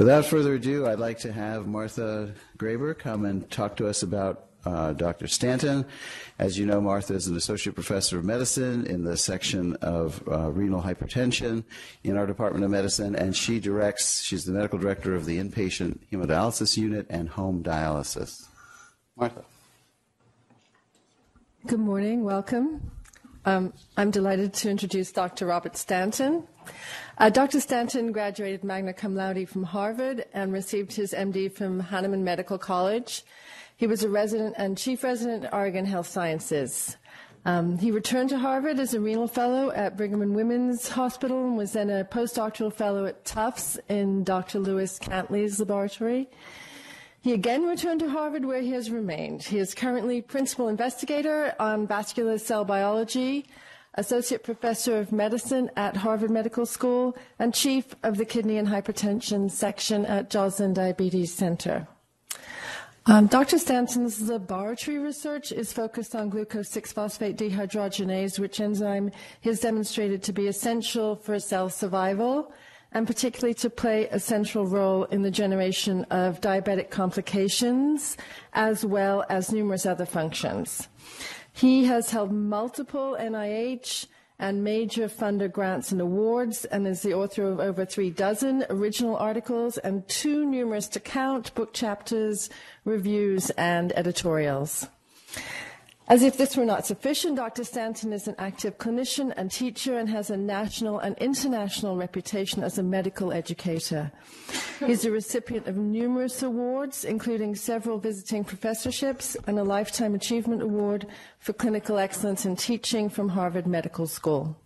Without further ado, I'd like to have Martha Graber come and talk to us about uh, Dr. Stanton. As you know, Martha is an associate professor of medicine in the section of uh, renal hypertension in our Department of Medicine, and she directs, she's the medical director of the inpatient hemodialysis unit and home dialysis. Martha. Good morning, welcome. Um, I'm delighted to introduce Dr. Robert Stanton. Uh, Dr. Stanton graduated magna cum laude from Harvard and received his MD from Hahnemann Medical College. He was a resident and chief resident at Oregon Health Sciences. Um, he returned to Harvard as a renal fellow at Brigham and Women's Hospital and was then a postdoctoral fellow at Tufts in Dr. Lewis Cantley's laboratory. He again returned to Harvard where he has remained. He is currently principal investigator on vascular cell biology, associate professor of medicine at Harvard Medical School, and chief of the kidney and hypertension section at Joslin Diabetes Center. Um, Dr. Stanton's laboratory research is focused on glucose 6 phosphate dehydrogenase, which enzyme he has demonstrated to be essential for cell survival and particularly to play a central role in the generation of diabetic complications as well as numerous other functions. He has held multiple NIH and major funder grants and awards, and is the author of over three dozen original articles and too numerous to count book chapters, reviews, and editorials. As if this were not sufficient, Dr. Stanton is an active clinician and teacher and has a national and international reputation as a medical educator. He's a recipient of numerous awards, including several visiting professorships and a Lifetime Achievement Award for Clinical Excellence in Teaching from Harvard Medical School.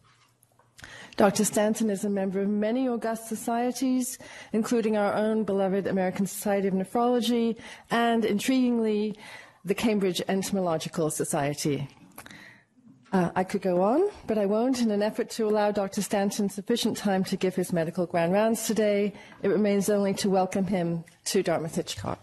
Dr. Stanton is a member of many august societies, including our own beloved American Society of Nephrology and, intriguingly, the Cambridge Entomological Society. Uh, I could go on, but I won't. In an effort to allow Dr. Stanton sufficient time to give his medical grand rounds today, it remains only to welcome him to Dartmouth Hitchcock.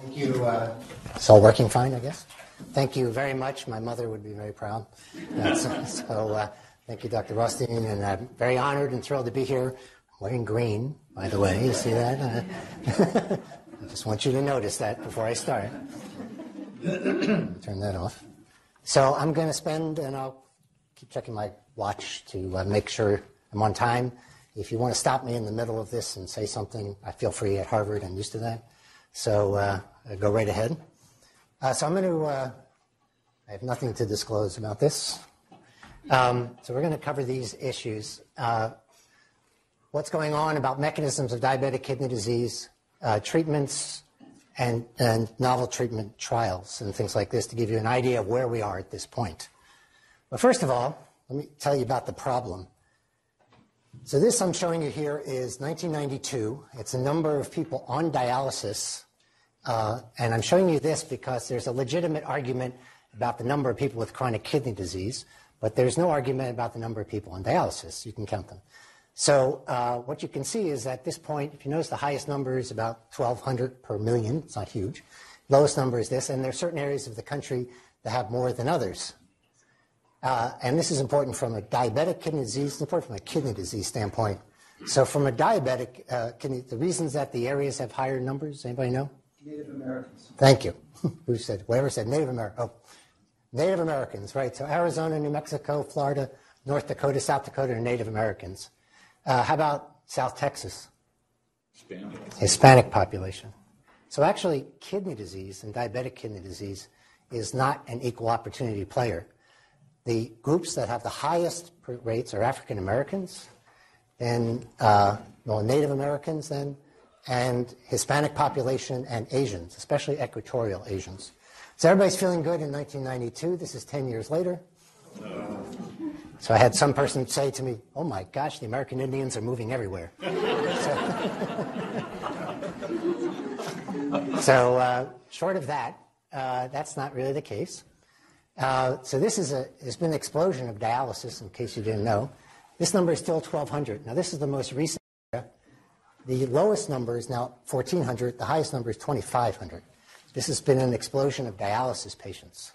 Thank you. Uh, it's all working fine, I guess. Thank you very much. My mother would be very proud. so, uh, Thank you, Dr. Rothstein, and I'm very honored and thrilled to be here. I'm wearing green, by the way. You see that? Uh, I just want you to notice that before I start. Turn that off. So I'm going to spend, and I'll keep checking my watch to uh, make sure I'm on time. If you want to stop me in the middle of this and say something, I feel free at Harvard. I'm used to that. So uh, go right ahead. Uh, so I'm going to, uh, I have nothing to disclose about this. Um, so we're going to cover these issues. Uh, what's going on about mechanisms of diabetic kidney disease, uh, treatments, and, and novel treatment trials and things like this to give you an idea of where we are at this point. But first of all, let me tell you about the problem. So this I'm showing you here is 1992. It's a number of people on dialysis. Uh, and I'm showing you this because there's a legitimate argument about the number of people with chronic kidney disease. But there's no argument about the number of people on dialysis. You can count them. So uh, what you can see is at this point, if you notice the highest number is about 1,200 per million. It's not huge. Lowest number is this. And there are certain areas of the country that have more than others. Uh, and this is important from a diabetic kidney disease. It's important from a kidney disease standpoint. So from a diabetic uh, kidney, the reasons that the areas have higher numbers, anybody know? Native Americans. Thank you. Who said? Whoever said Native American. Oh, Native Americans, right? So Arizona, New Mexico, Florida, North Dakota, South Dakota are Native Americans. Uh, how about South Texas? Hispanic. Hispanic population. So actually, kidney disease and diabetic kidney disease is not an equal opportunity player. The groups that have the highest rates are African Americans, then uh, well, Native Americans, then, and Hispanic population and Asians, especially equatorial Asians. So everybody's feeling good in 1992. This is 10 years later. So I had some person say to me, Oh my gosh, the American Indians are moving everywhere. so, so uh, short of that, uh, that's not really the case. Uh, so this is a, there's been an explosion of dialysis, in case you didn't know. This number is still 1,200. Now this is the most recent. The lowest number is now 1,400. The highest number is 2,500. This has been an explosion of dialysis patients.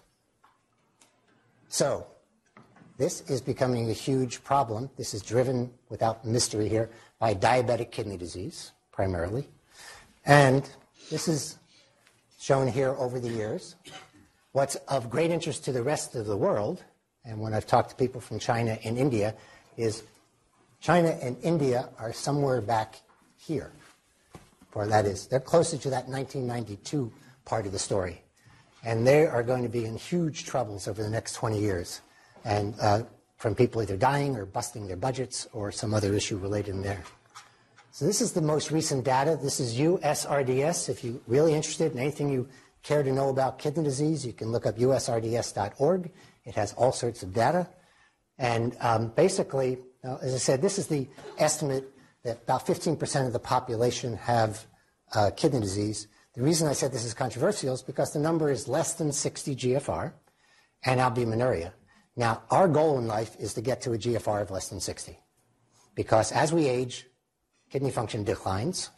So, This is becoming a huge problem. This is driven, without mystery here, by diabetic kidney disease, primarily. And this is shown here over the years. What's of great interest to the rest of the world, and when I've talked to people from China and India, is China and India are somewhere back here. Or that is, they're closer to that 1992 part of the story. And they are going to be in huge troubles over the next 20 years. And uh, from people either dying or busting their budgets or some other issue related in there. So this is the most recent data. This is USRDS. If you're really interested in anything you care to know about kidney disease, you can look up usrds.org. It has all sorts of data. And um, basically, now, as I said, this is the estimate that about 15% of the population have uh, kidney disease. The reason I said this is controversial is because the number is less than 60 GFR and albuminuria. Now, our goal in life is to get to a GFR of less than 60 because as we age, kidney function declines,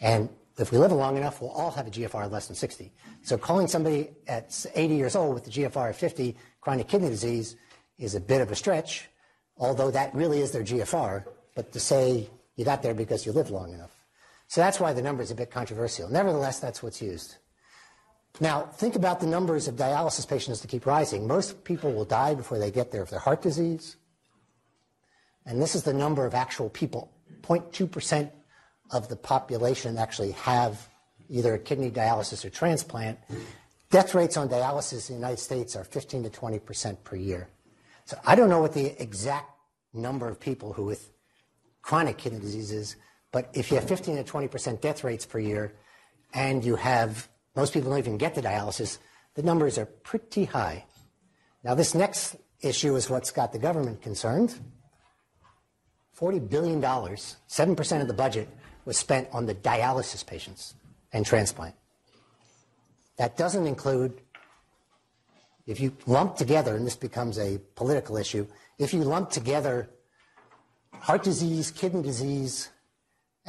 and if we live long enough, we'll all have a GFR of less than 60. So calling somebody at 80 years old with a GFR of 50 chronic kidney disease is a bit of a stretch, although that really is their GFR. But to say you got there because you lived long enough. So that's why the number is a bit controversial. Nevertheless, that's what's used. Now, think about the numbers of dialysis patients to keep rising. Most people will die before they get there if they're heart disease. And this is the number of actual people. 0.2% of the population actually have either a kidney dialysis or transplant. Death rates on dialysis in the United States are 15 to 20% per year. So I don't know what the exact number of people who with chronic kidney diseases. But if you have 15 to 20 percent death rates per year, and you have most people don't even get to dialysis, the numbers are pretty high. Now, this next issue is what's got the government concerned. $40 billion, 7% of the budget, was spent on the dialysis patients and transplant. That doesn't include, if you lump together, and this becomes a political issue, if you lump together heart disease, kidney disease,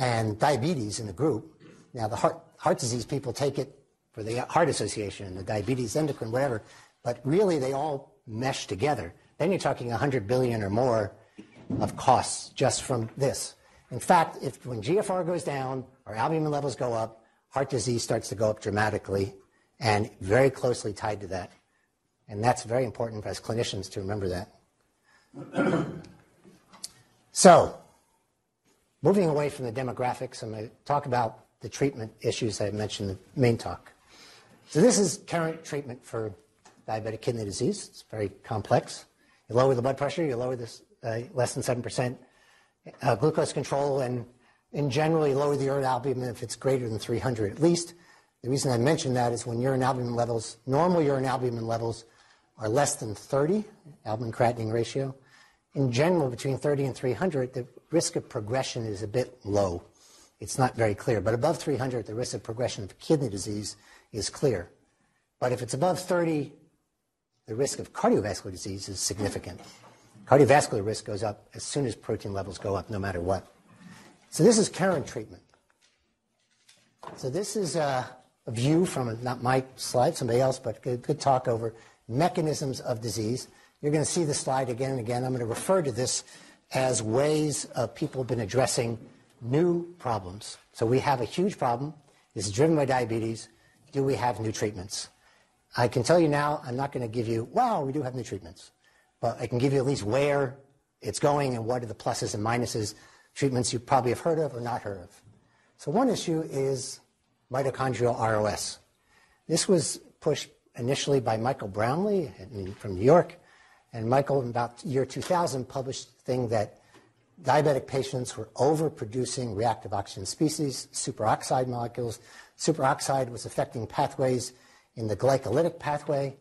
and diabetes in the group. Now, the heart, heart disease people take it for the Heart Association, the diabetes, endocrine, whatever, but really they all mesh together. Then you're talking 100 billion or more of costs just from this. In fact, if when GFR goes down or albumin levels go up, heart disease starts to go up dramatically and very closely tied to that. And that's very important as clinicians to remember that. So, moving away from the demographics, I'm going to talk about the treatment issues I mentioned in the main talk. So, this is current treatment for diabetic kidney disease. It's very complex. You lower the blood pressure, you lower this uh, less than 7% uh, glucose control, and in general, you lower the urine albumin if it's greater than 300 at least. The reason I mention that is when urine albumin levels, normal urine albumin levels, are less than 30, albumin creatinine ratio, in general, between 30 and 300, the risk of progression is a bit low. It's not very clear. But above 300, the risk of progression of kidney disease is clear. But if it's above 30, the risk of cardiovascular disease is significant. Cardiovascular risk goes up as soon as protein levels go up, no matter what. So this is current treatment. So this is a, a view from, not my slide, somebody else, but good, good talk over mechanisms of disease. You're going to see the slide again and again. I'm going to refer to this as ways people have been addressing new problems. So we have a huge problem. This is driven by diabetes. Do we have new treatments? I can tell you now, I'm not going to give you, wow, we do have new treatments. But I can give you at least where it's going and what are the pluses and minuses, treatments you probably have heard of or not heard of. So one issue is mitochondrial ROS. This was pushed initially by Michael Brownlee from New York. And Michael, in about year 2000, published a thing that diabetic patients were overproducing reactive oxygen species, superoxide molecules. Superoxide was affecting pathways in the glycolytic pathway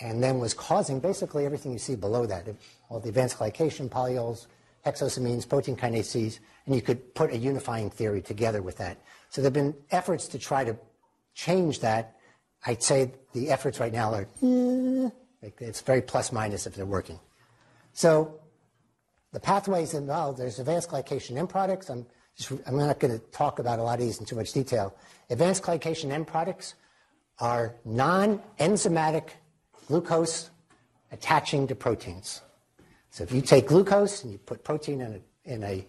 and then was causing basically everything you see below that, all the advanced glycation, polyols, hexosamines, protein kinases, and you could put a unifying theory together with that. So there have been efforts to try to change that. I'd say the efforts right now are, eh, it's very plus minus if they're working. So the pathways involved, there's advanced glycation end products. I'm, just, I'm not going to talk about a lot of these in too much detail. Advanced glycation end products are non-enzymatic glucose attaching to proteins. So if you take glucose and you put protein in a, in a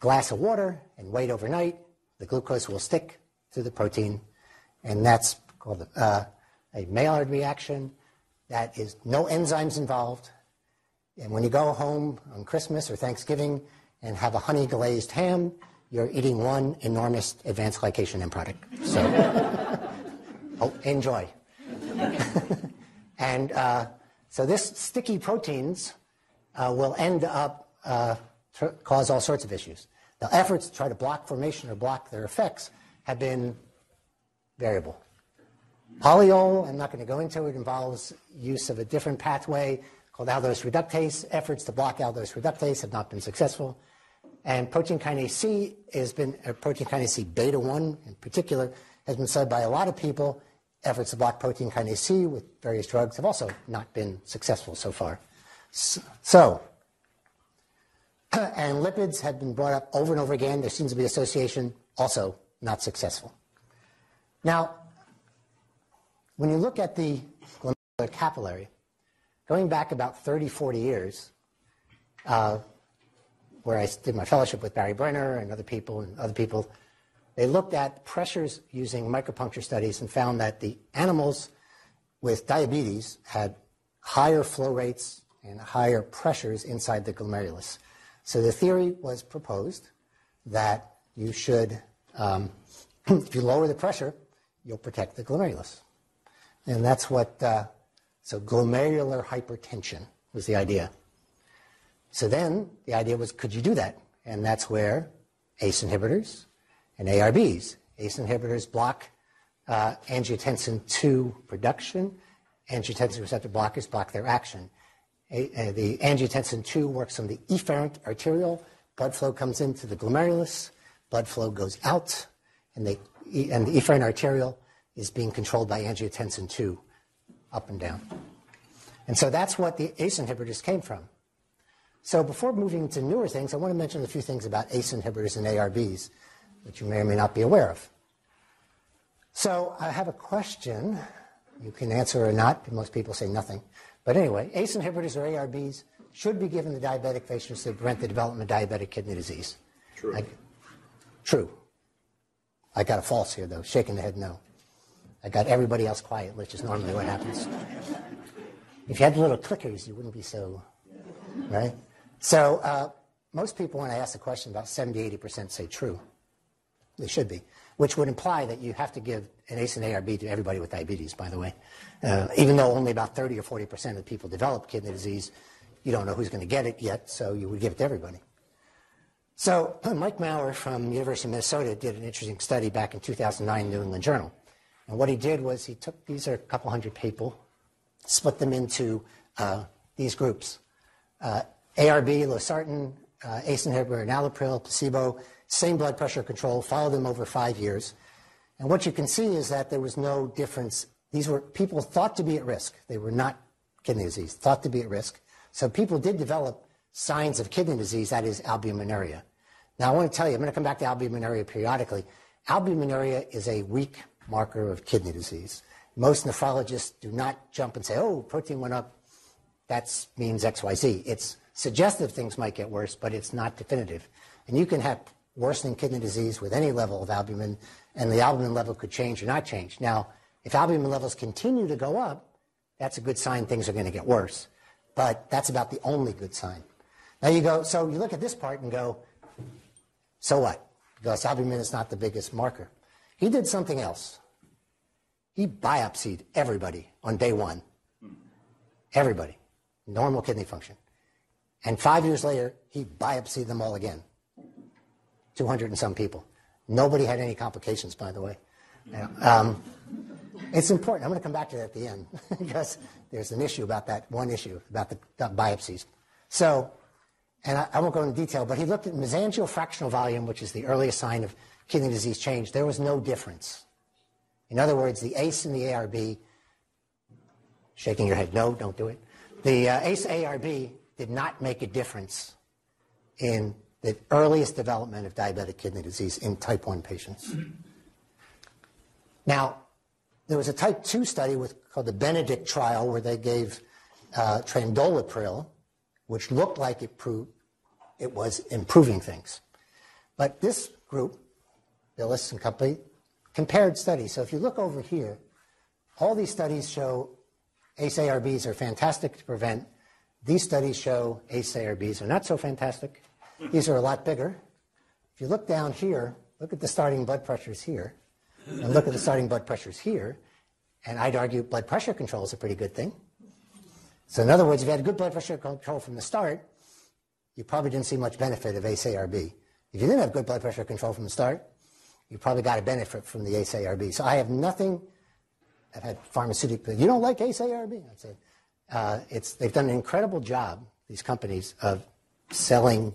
glass of water and wait overnight, the glucose will stick to the protein, and that's called uh, a Maillard reaction. That is no enzymes involved. And when you go home on Christmas or Thanksgiving and have a honey glazed ham, you're eating one enormous advanced glycation end product. So, oh, enjoy. and uh, so this sticky proteins uh, will end up uh, cause all sorts of issues. The efforts to try to block formation or block their effects have been variable. Polyol, I'm not going to go into it, involves use of a different pathway called aldose reductase. Efforts to block aldose reductase have not been successful. And protein kinase C has been, uh, protein kinase C beta 1 in particular, has been said by a lot of people. Efforts to block protein kinase C with various drugs have also not been successful so far. So, and lipids have been brought up over and over again. There seems to be association, also not successful. Now, when you look at the glomerular capillary, going back about 30, 40 years, uh, where I did my fellowship with Barry Brenner and other people and other people, they looked at pressures using micropuncture studies and found that the animals with diabetes had higher flow rates and higher pressures inside the glomerulus. So the theory was proposed that you should, um, if you lower the pressure, you'll protect the glomerulus. And that's what, uh, so glomerular hypertension was the idea. So then the idea was, could you do that? And that's where ACE inhibitors and ARBs. ACE inhibitors block uh, angiotensin II production. Angiotensin receptor blockers block their action. A, uh, the angiotensin II works on the efferent arteriole. Blood flow comes into the glomerulus. Blood flow goes out, and, they, and the efferent arteriole is being controlled by angiotensin II up and down. And so that's what the ACE inhibitors came from. So before moving to newer things, I want to mention a few things about ACE inhibitors and ARBs that you may or may not be aware of. So I have a question. You can answer or not. Most people say nothing. But anyway, ACE inhibitors or ARBs should be given to diabetic patients to prevent the development of diabetic kidney disease. True. I, true. I got a false here, though. Shaking the head, no. I got everybody else quiet, which is normally what happens. If you had little clickers, you wouldn't be so, right? So uh, most people, when I ask the question, about 70, 80% say true. They should be, which would imply that you have to give an ACE and ARB to everybody with diabetes, by the way. Uh, even though only about 30 or 40% of the people develop kidney disease, you don't know who's going to get it yet, so you would give it to everybody. So Mike Mauer from University of Minnesota did an interesting study back in 2009 New England Journal. And what he did was he took, these are a couple hundred people, split them into uh, these groups. Uh, ARB, losartan, uh, ACE inhibitor, enalapril, placebo, same blood pressure control, followed them over five years. And what you can see is that there was no difference. These were people thought to be at risk. They were not kidney disease, thought to be at risk. So people did develop signs of kidney disease, that is albuminuria. Now I want to tell you, I'm going to come back to albuminuria periodically. Albuminuria is a weak marker of kidney disease. Most nephrologists do not jump and say, oh, protein went up, that means XYZ. It's suggestive things might get worse, but it's not definitive. And you can have worsening kidney disease with any level of albumin, and the albumin level could change or not change. Now, if albumin levels continue to go up, that's a good sign things are going to get worse. But that's about the only good sign. Now you go, so you look at this part and go, so what? Because albumin is not the biggest marker. He did something else. He biopsied everybody on day one. Everybody. Normal kidney function. And five years later, he biopsied them all again. 200 and some people. Nobody had any complications, by the way. Um, it's important. I'm going to come back to that at the end because there's an issue about that one issue about the, the biopsies. So, and I, I, won't go into detail, but he looked at mesangial fractional volume, which is the earliest sign of kidney disease change. There was no difference. In other words, the ACE and the ARB, shaking your head, no, don't do it. The uh, ACE ARB did not make a difference in the earliest development of diabetic kidney disease in type 1 patients. Now, there was a type 2 study with, called the Benedict trial where they gave uh, trandolapril, which looked like it proved it was improving things. But this group, Billis and company, compared studies. So if you look over here, all these studies show ACE-ARBs are fantastic to prevent. These studies show ACE-ARBs are not so fantastic. These are a lot bigger. If you look down here, look at the starting blood pressures here, and look at the starting blood pressures here, and I'd argue blood pressure control is a pretty good thing. So in other words, if you had good blood pressure control from the start, you probably didn't see much benefit of ACE-ARB. If you didn't have good blood pressure control from the start, you probably got a benefit from the ACE-ARB. So I have nothing. I've had pharmaceutical. You don't like ACE-ARB? I'd say uh, it's they've done an incredible job. These companies of selling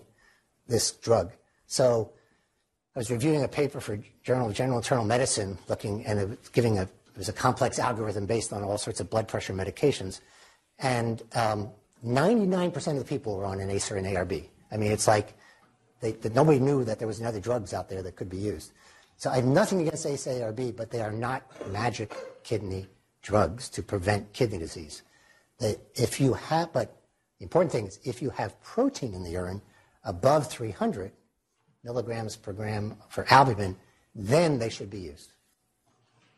this drug. So I was reviewing a paper for Journal of General Internal Medicine, looking and it was giving a it was a complex algorithm based on all sorts of blood pressure medications, and um, 99% of the people were on an ACE or an ARB. I mean, it's like they, nobody knew that there was other drugs out there that could be used. So I have nothing against ACE ARB, but they are not magic kidney drugs to prevent kidney disease. They, if you have, but the important thing is if you have protein in the urine above 300 milligrams per gram for albumin, then they should be used.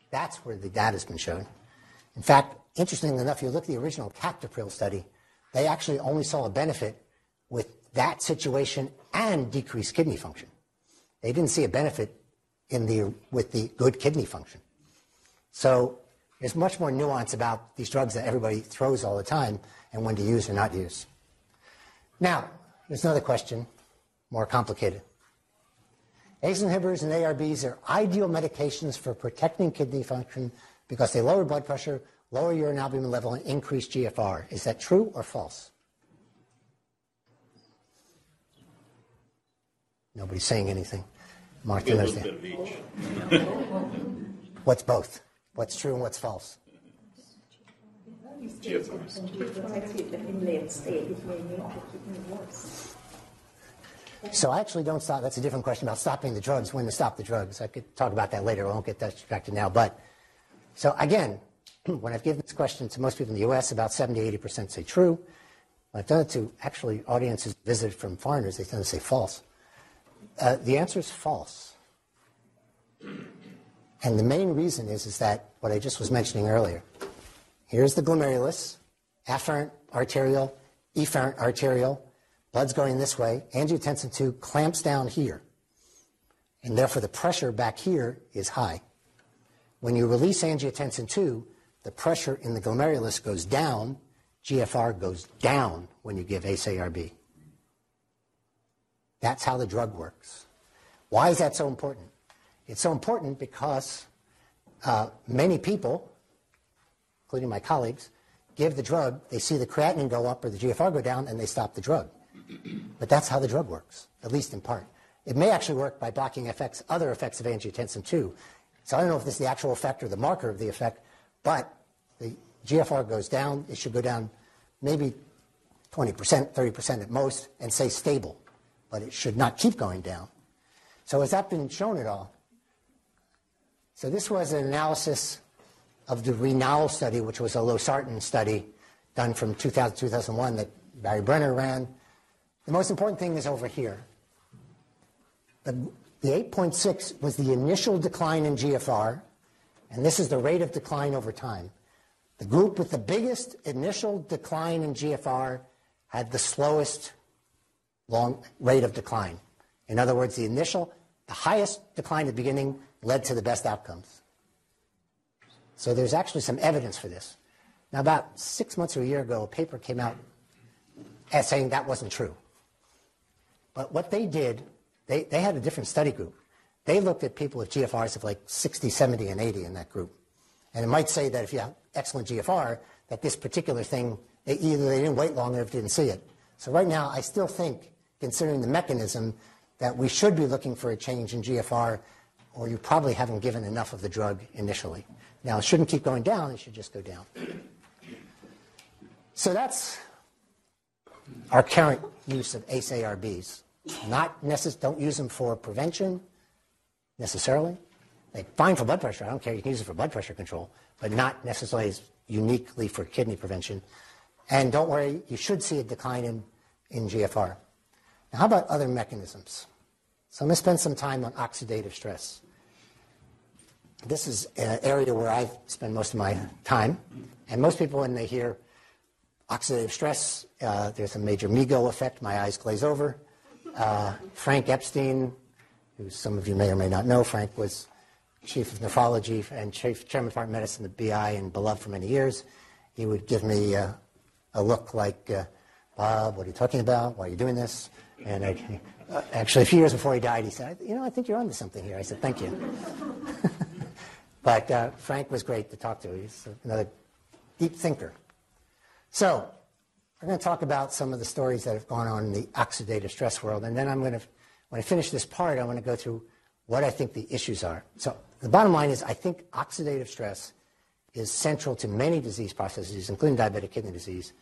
That's where the data has been shown. In fact, interestingly enough, you look at the original captopril study, they actually only saw a benefit with that situation and decreased kidney function. They didn't see a benefit in the, with the good kidney function. So there's much more nuance about these drugs that everybody throws all the time and when to use or not use. Now, there's another question, more complicated. ACE inhibitors and ARBs are ideal medications for protecting kidney function because they lower blood pressure, lower urine albumin level, and increase GFR. Is that true or false? Nobody's saying anything. Knows that. What's both? What's true and what's false? So I actually don't stop. That's a different question about stopping the drugs, when to stop the drugs. I could talk about that later. I won't get that distracted now. But so again, when I've given this question to most people in the U.S., about 70, 80% say true. When I've done it to actually audiences visited from foreigners, they tend to say false. Uh, the answer is false. And the main reason is, is that what I just was mentioning earlier. Here's the glomerulus, afferent arteriole, efferent arteriole, blood's going this way, angiotensin 2 clamps down here. And therefore the pressure back here is high. When you release angiotensin 2, the pressure in the glomerulus goes down, GFR goes down when you give ACE-ARB. That's how the drug works. Why is that so important? It's so important because uh, many people, including my colleagues, give the drug, they see the creatinine go up or the GFR go down, and they stop the drug. But that's how the drug works, at least in part. It may actually work by blocking effects, other effects of angiotensin 2. So I don't know if this is the actual effect or the marker of the effect, but the GFR goes down. It should go down maybe 20%, 30% at most, and stay stable. But it should not keep going down. So has that been shown at all? So this was an analysis of the RENAAL study, which was a losartan study done from 2000 2001 that Barry Brenner ran. The most important thing is over here. The, the 8.6 was the initial decline in GFR, and this is the rate of decline over time. The group with the biggest initial decline in GFR had the slowest long rate of decline. In other words, the initial, the highest decline at the beginning led to the best outcomes. So there's actually some evidence for this. Now, about six months or a year ago, a paper came out uh, saying that wasn't true. But what they did, they, they had a different study group. They looked at people with GFRs of like 60, 70, and 80 in that group. And it might say that if you have excellent GFR, that this particular thing, they, either they didn't wait long enough, didn't see it. So right now, I still think, considering the mechanism, that we should be looking for a change in GFR or you probably haven't given enough of the drug initially. Now, it shouldn't keep going down, it should just go down. So that's our current use of ACE-ARBs. Not don't use them for prevention necessarily. They're fine for blood pressure. I don't care. You can use it for blood pressure control, but not necessarily uniquely for kidney prevention. And don't worry, you should see a decline in in GFR. Now, how about other mechanisms? So I'm going to spend some time on oxidative stress. This is an area where I spend most of my time. And most people, when they hear oxidative stress, uh, there's a major MEGO effect. My eyes glaze over. Uh, Frank Epstein, who some of you may or may not know, Frank was chief of nephrology and chief chairman of of medicine at BI and beloved for many years. He would give me uh, a look like, uh, Bob, what are you talking about? Why are you doing this? And I, uh, actually, a few years before he died, he said, you know, I think you're onto something here. I said, thank you. but uh, Frank was great to talk to. He's another deep thinker. So, we're going to talk about some of the stories that have gone on in the oxidative stress world. And then I'm going to, when I finish this part, I want to go through what I think the issues are. So, the bottom line is I think oxidative stress is central to many disease processes, including diabetic kidney disease.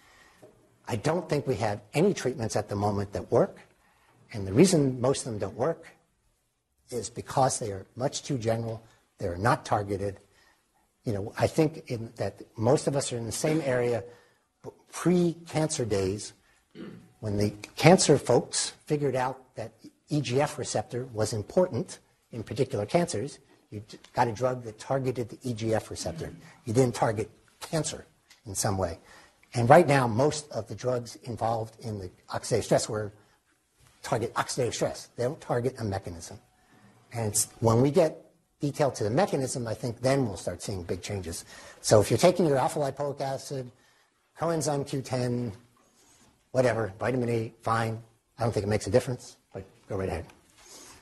I don't think we have any treatments at the moment that work. And the reason most of them don't work is because they are much too general, they're not targeted. You know, I think in, that most of us are in the same area pre-cancer days when the cancer folks figured out that EGF receptor was important in particular cancers. You got a drug that targeted the EGF receptor. You didn't target cancer in some way. And right now, most of the drugs involved in the oxidative stress were target oxidative stress. They don't target a mechanism. And when we get detail to the mechanism, I think then we'll start seeing big changes. So if you're taking your alpha lipoic acid, coenzyme Q10, whatever, vitamin E, fine. I don't think it makes a difference, but go right ahead.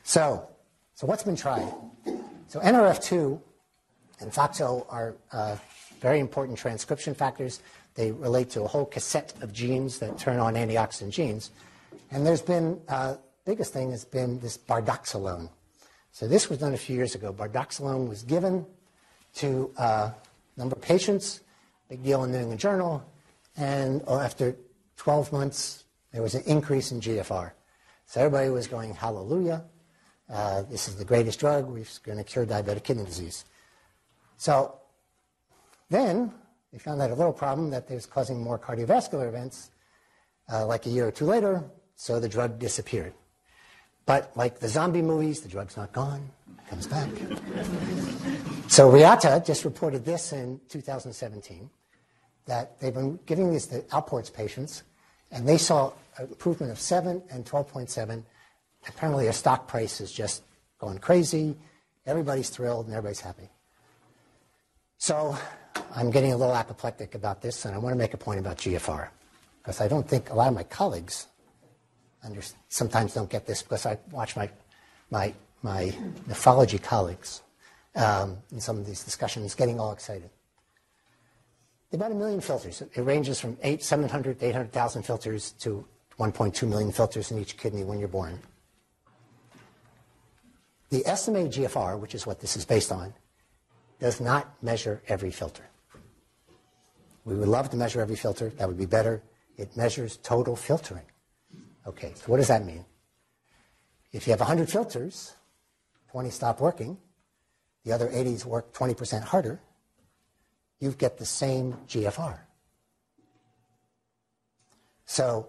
So, so what's been tried? So NRF2 and FOXO are uh, very important transcription factors. They relate to a whole cassette of genes that turn on antioxidant genes. And there's been, uh, biggest thing has been this bardoxolone. So this was done a few years ago. Bardoxolone was given to uh, a number of patients, big deal in the New England Journal, and oh, after 12 months, there was an increase in GFR. So everybody was going, hallelujah, uh, this is the greatest drug, we're going to cure diabetic kidney disease. So then they found out a little problem that it was causing more cardiovascular events, uh, like a year or two later, so the drug disappeared. But like the zombie movies, the drug's not gone, it comes back. so Reata just reported this in 2017, that they've been giving this to Alport's patients, and they saw an improvement of 7 and 12.7. Apparently their stock price is just going crazy. Everybody's thrilled and everybody's happy. So I'm getting a little apoplectic about this, and I want to make a point about GFR, because I don't think a lot of my colleagues under, sometimes don't get this because I watch my, my, my nephrology colleagues um, in some of these discussions getting all excited. About a million filters. It ranges from eight, 700 to 800,000 filters to 1.2 million filters in each kidney when you're born. The estimated GFR, which is what this is based on, does not measure every filter. We would love to measure every filter. That would be better. It measures total filtering. Okay, so what does that mean? If you have 100 filters, 20 stop working, the other 80s work 20% harder, you get the same GFR. So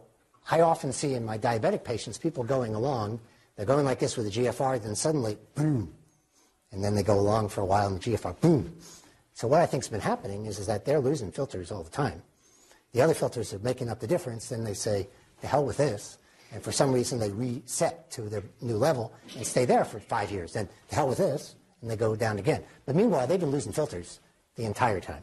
I often see in my diabetic patients people going along, they're going like this with a GFR, then suddenly, boom, and then they go along for a while and the GFR, boom. So what I think's been happening is, is that they're losing filters all the time. The other filters are making up the difference, then they say, the hell with this, and for some reason they reset to their new level and stay there for five years. Then the hell with this, and they go down again. But meanwhile, they've been losing filters the entire time.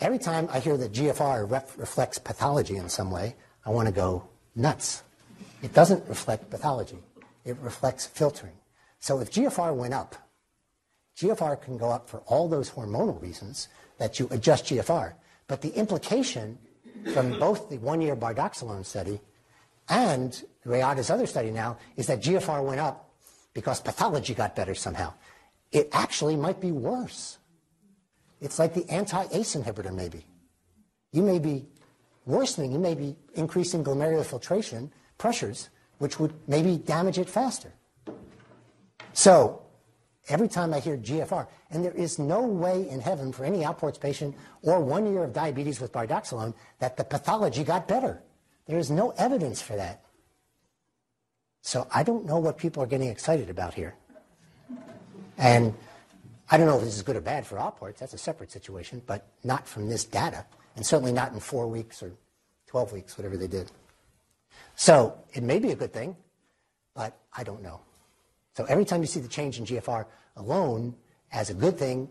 Every time I hear that GFR ref- reflects pathology in some way, I want to go nuts. It doesn't reflect pathology. It reflects filtering. So if GFR went up, GFR can go up for all those hormonal reasons that you adjust GFR. But the implication from both the one-year bardoxolone study and Reata's other study now is that GFR went up because pathology got better somehow. It actually might be worse. It's like the anti-ACE inhibitor maybe. You may be worsening, you may be increasing glomerular filtration pressures, which would maybe damage it faster. So every time I hear GFR, and there is no way in heaven for any Alport's patient or one year of diabetes with bardoxolone that the pathology got better. There's no evidence for that. So I don't know what people are getting excited about here. And I don't know if this is good or bad for Alports. That's a separate situation, but not from this data, and certainly not in four weeks or 12 weeks, whatever they did. So it may be a good thing, but I don't know. So every time you see the change in GFR alone as a good thing,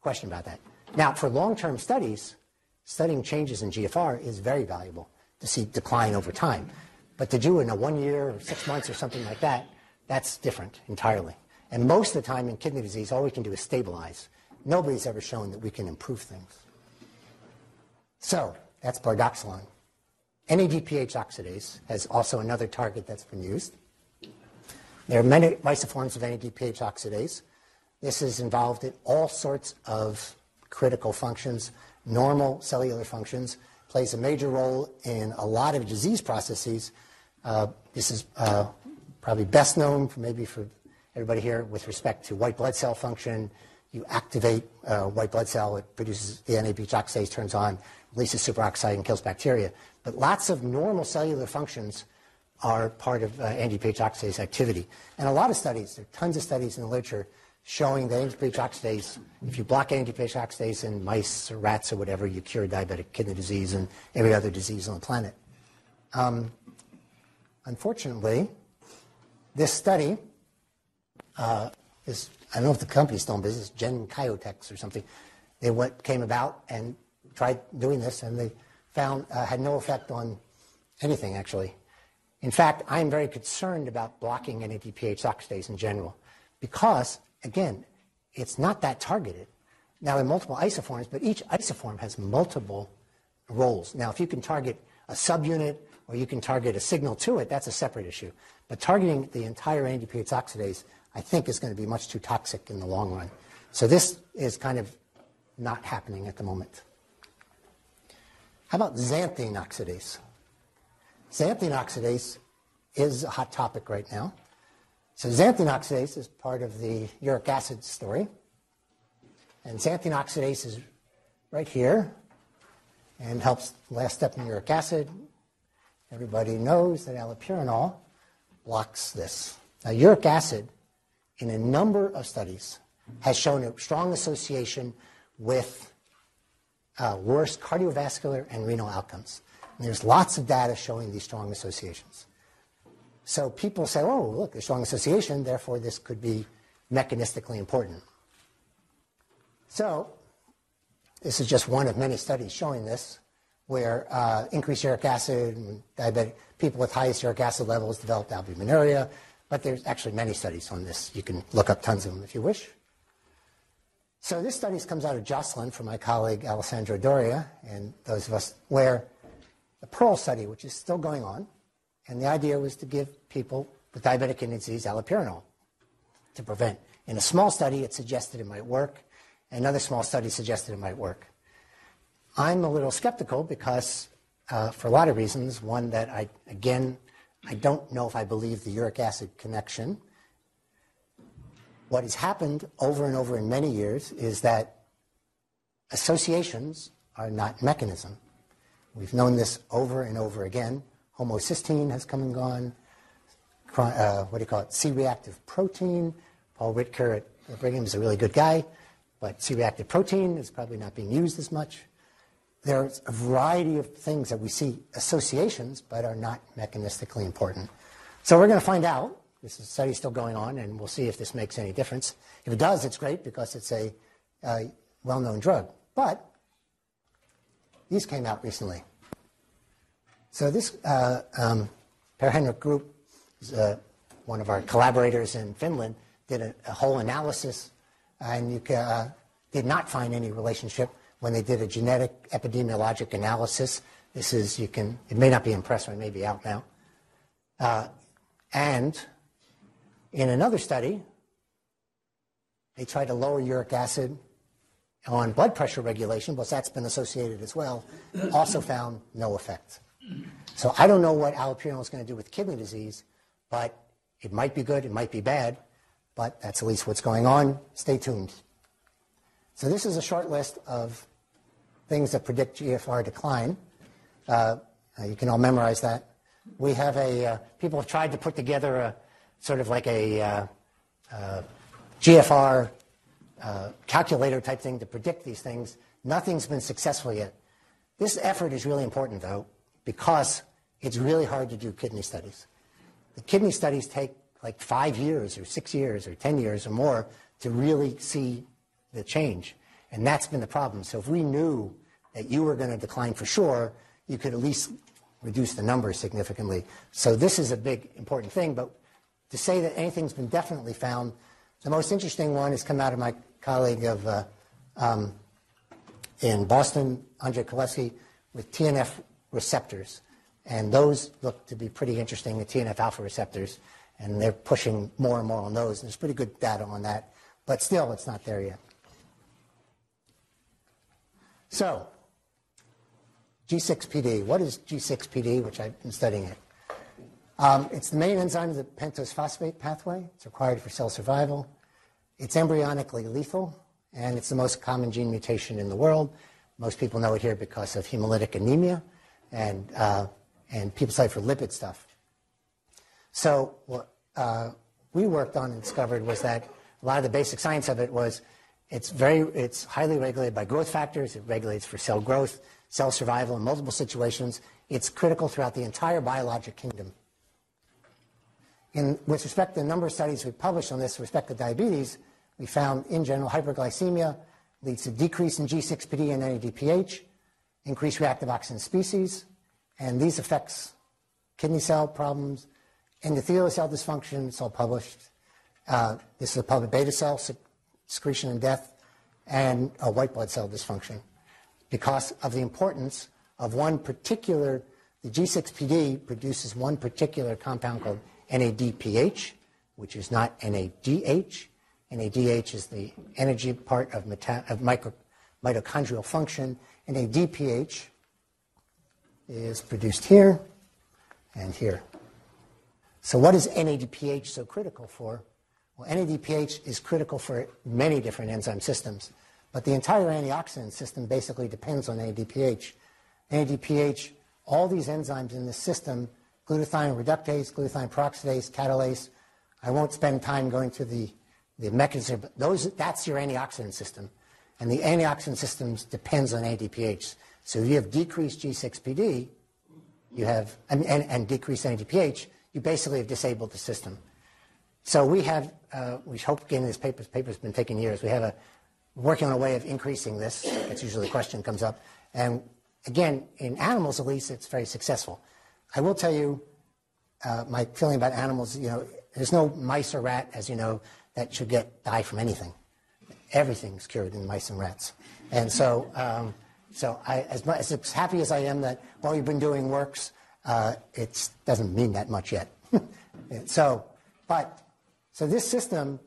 question about that. Now, for long-term studies, studying changes in GFR is very valuable to see decline over time. But to do in a one year or six months or something like that, that's different entirely. And most of the time in kidney disease, all we can do is stabilize. Nobody's ever shown that we can improve things. So that's bardoxolone. NADPH oxidase has also another target that's been used. There are many isoforms of NADPH oxidase. This is involved in all sorts of critical functions, normal cellular functions, plays a major role in a lot of disease processes. Uh, this is uh, probably best known for maybe for everybody here with respect to white blood cell function. You activate uh, white blood cell, it produces the NADPH oxidase, turns on, releases superoxide, and kills bacteria. But lots of normal cellular functions are part of uh, NADPH oxidase activity. And a lot of studies, there are tons of studies in the literature showing that NADPH oxidase, if you block NADPH oxidase in mice or rats or whatever, you cure diabetic kidney disease and every other disease on the planet. Um, unfortunately, this study uh, is, I don't know if the company's still in business, Gen GenKyotex or something. They went, came about and tried doing this, and they found uh, had no effect on anything, actually. In fact, I'm very concerned about blocking NADPH oxidase in general because, again, it's not that targeted. Now, there are multiple isoforms, but each isoform has multiple roles. Now, if you can target a subunit or you can target a signal to it, that's a separate issue. But targeting the entire NADPH oxidase I think is going to be much too toxic in the long run. So this is kind of not happening at the moment. How about xanthine oxidase? Xanthine oxidase is a hot topic right now. So xanthine oxidase is part of the uric acid story. And xanthine oxidase is right here and helps last step in uric acid. Everybody knows that allopurinol blocks this. Now, uric acid in a number of studies, has shown a strong association with uh, worse cardiovascular and renal outcomes. And there's lots of data showing these strong associations. So people say, oh, look, a strong association, therefore this could be mechanistically important. So this is just one of many studies showing this, where uh, increased uric acid diabetic people with highest uric acid levels developed albuminuria, but there's actually many studies on this. You can look up tons of them if you wish. So this study comes out of Joslin from my colleague Alessandro Doria and those of us where the Pearl study, which is still going on, and the idea was to give people with diabetic kidney disease allopurinol to prevent. In a small study, it suggested it might work. Another small study suggested it might work. I'm a little skeptical because, uh, for a lot of reasons, one that I, again, I don't know if I believe the uric acid connection. What has happened over and over in many years is that associations are not mechanism. We've known this over and over again. Homocysteine has come and gone. Uh, what do you call it? C-reactive protein. Paul Ridker at Brigham is a really good guy, but C-reactive protein is probably not being used as much there's a variety of things that we see associations but are not mechanistically important. So we're going to find out. This study still going on, and we'll see if this makes any difference. If it does, it's great because it's a, a well-known drug. But these came out recently. So this uh, um, Per Henrik Groop, is, uh, one of our collaborators in Finland, did a, a whole analysis, and you uh, did not find any relationship when they did a genetic epidemiologic analysis. This is, you can, it may not be impressive, it may be out now. Uh, and in another study, they tried to lower uric acid on blood pressure regulation, but that's been associated as well, also found no effect. So I don't know what allopurinol is going to do with kidney disease, but it might be good, it might be bad, but that's at least what's going on. Stay tuned. So this is a short list of things that predict GFR decline. Uh, you can all memorize that. We have a, uh, people have tried to put together a sort of like a uh, uh, GFR uh, calculator type thing to predict these things. Nothing's been successful yet. This effort is really important, though, because it's really hard to do kidney studies. The kidney studies take like five years or six years or 10 years or more to really see the change. And that's been the problem. So if we knew that you were going to decline for sure, you could at least reduce the numbers significantly. So this is a big important thing. But to say that anything's been definitely found, the most interesting one has come out of my colleague of uh, um, in Boston, Andrei Krolewski, with TNF receptors. And those look to be pretty interesting, the TNF alpha receptors. And they're pushing more and more on those. And there's pretty good data on that. But still, it's not there yet. So, G6PD. What is G6PD, which I've been studying it? Um, it's the main enzyme of the pentose phosphate pathway. It's required for cell survival. It's embryonically lethal, and it's the most common gene mutation in the world. Most people know it here because of hemolytic anemia, and, uh, and people study for lipid stuff. So what uh, we worked on and discovered was that a lot of the basic science of it was it's very it's highly regulated by growth factors. It regulates for cell growth, cell survival in multiple situations. It's critical throughout the entire biologic kingdom. In, with respect to the number of studies we published on this with respect to diabetes, we found in general hyperglycemia leads to decrease in G6PD and NADPH, increased reactive oxygen species, and these effects, kidney cell problems, endothelial cell dysfunction, it's all published. Uh, this is a public beta cell secretion and death, and a white blood cell dysfunction because of the importance of one particular, the G6PD produces one particular compound called NADPH, which is not NADH. NADH is the energy part of, meta- of micro- mitochondrial function. NADPH is produced here and here. So, what is NADPH so critical for? Well, NADPH is critical for many different enzyme systems. But the entire antioxidant system basically depends on NADPH. NADPH, all these enzymes in this system, glutathione reductase, glutathione peroxidase, catalase, I won't spend time going through the, the mechanism, but those, that's your antioxidant system. And the antioxidant system depends on NADPH. So if you have decreased G6PD, you have, and, and, and decreased NADPH, you basically have disabled the system. So we have, uh, we hope getting this paper, paper's been taking years. We have a working on a way of increasing this. That's usually the question comes up. And again, in animals at least, it's very successful. I will tell you uh, my feeling about animals. You know, there's no mice or rat, as you know, that should get die from anything. Everything's cured in mice and rats. And so, um, so I, as, much, as happy as I am that what we've been doing works, uh, it doesn't mean that much yet. so, but so this system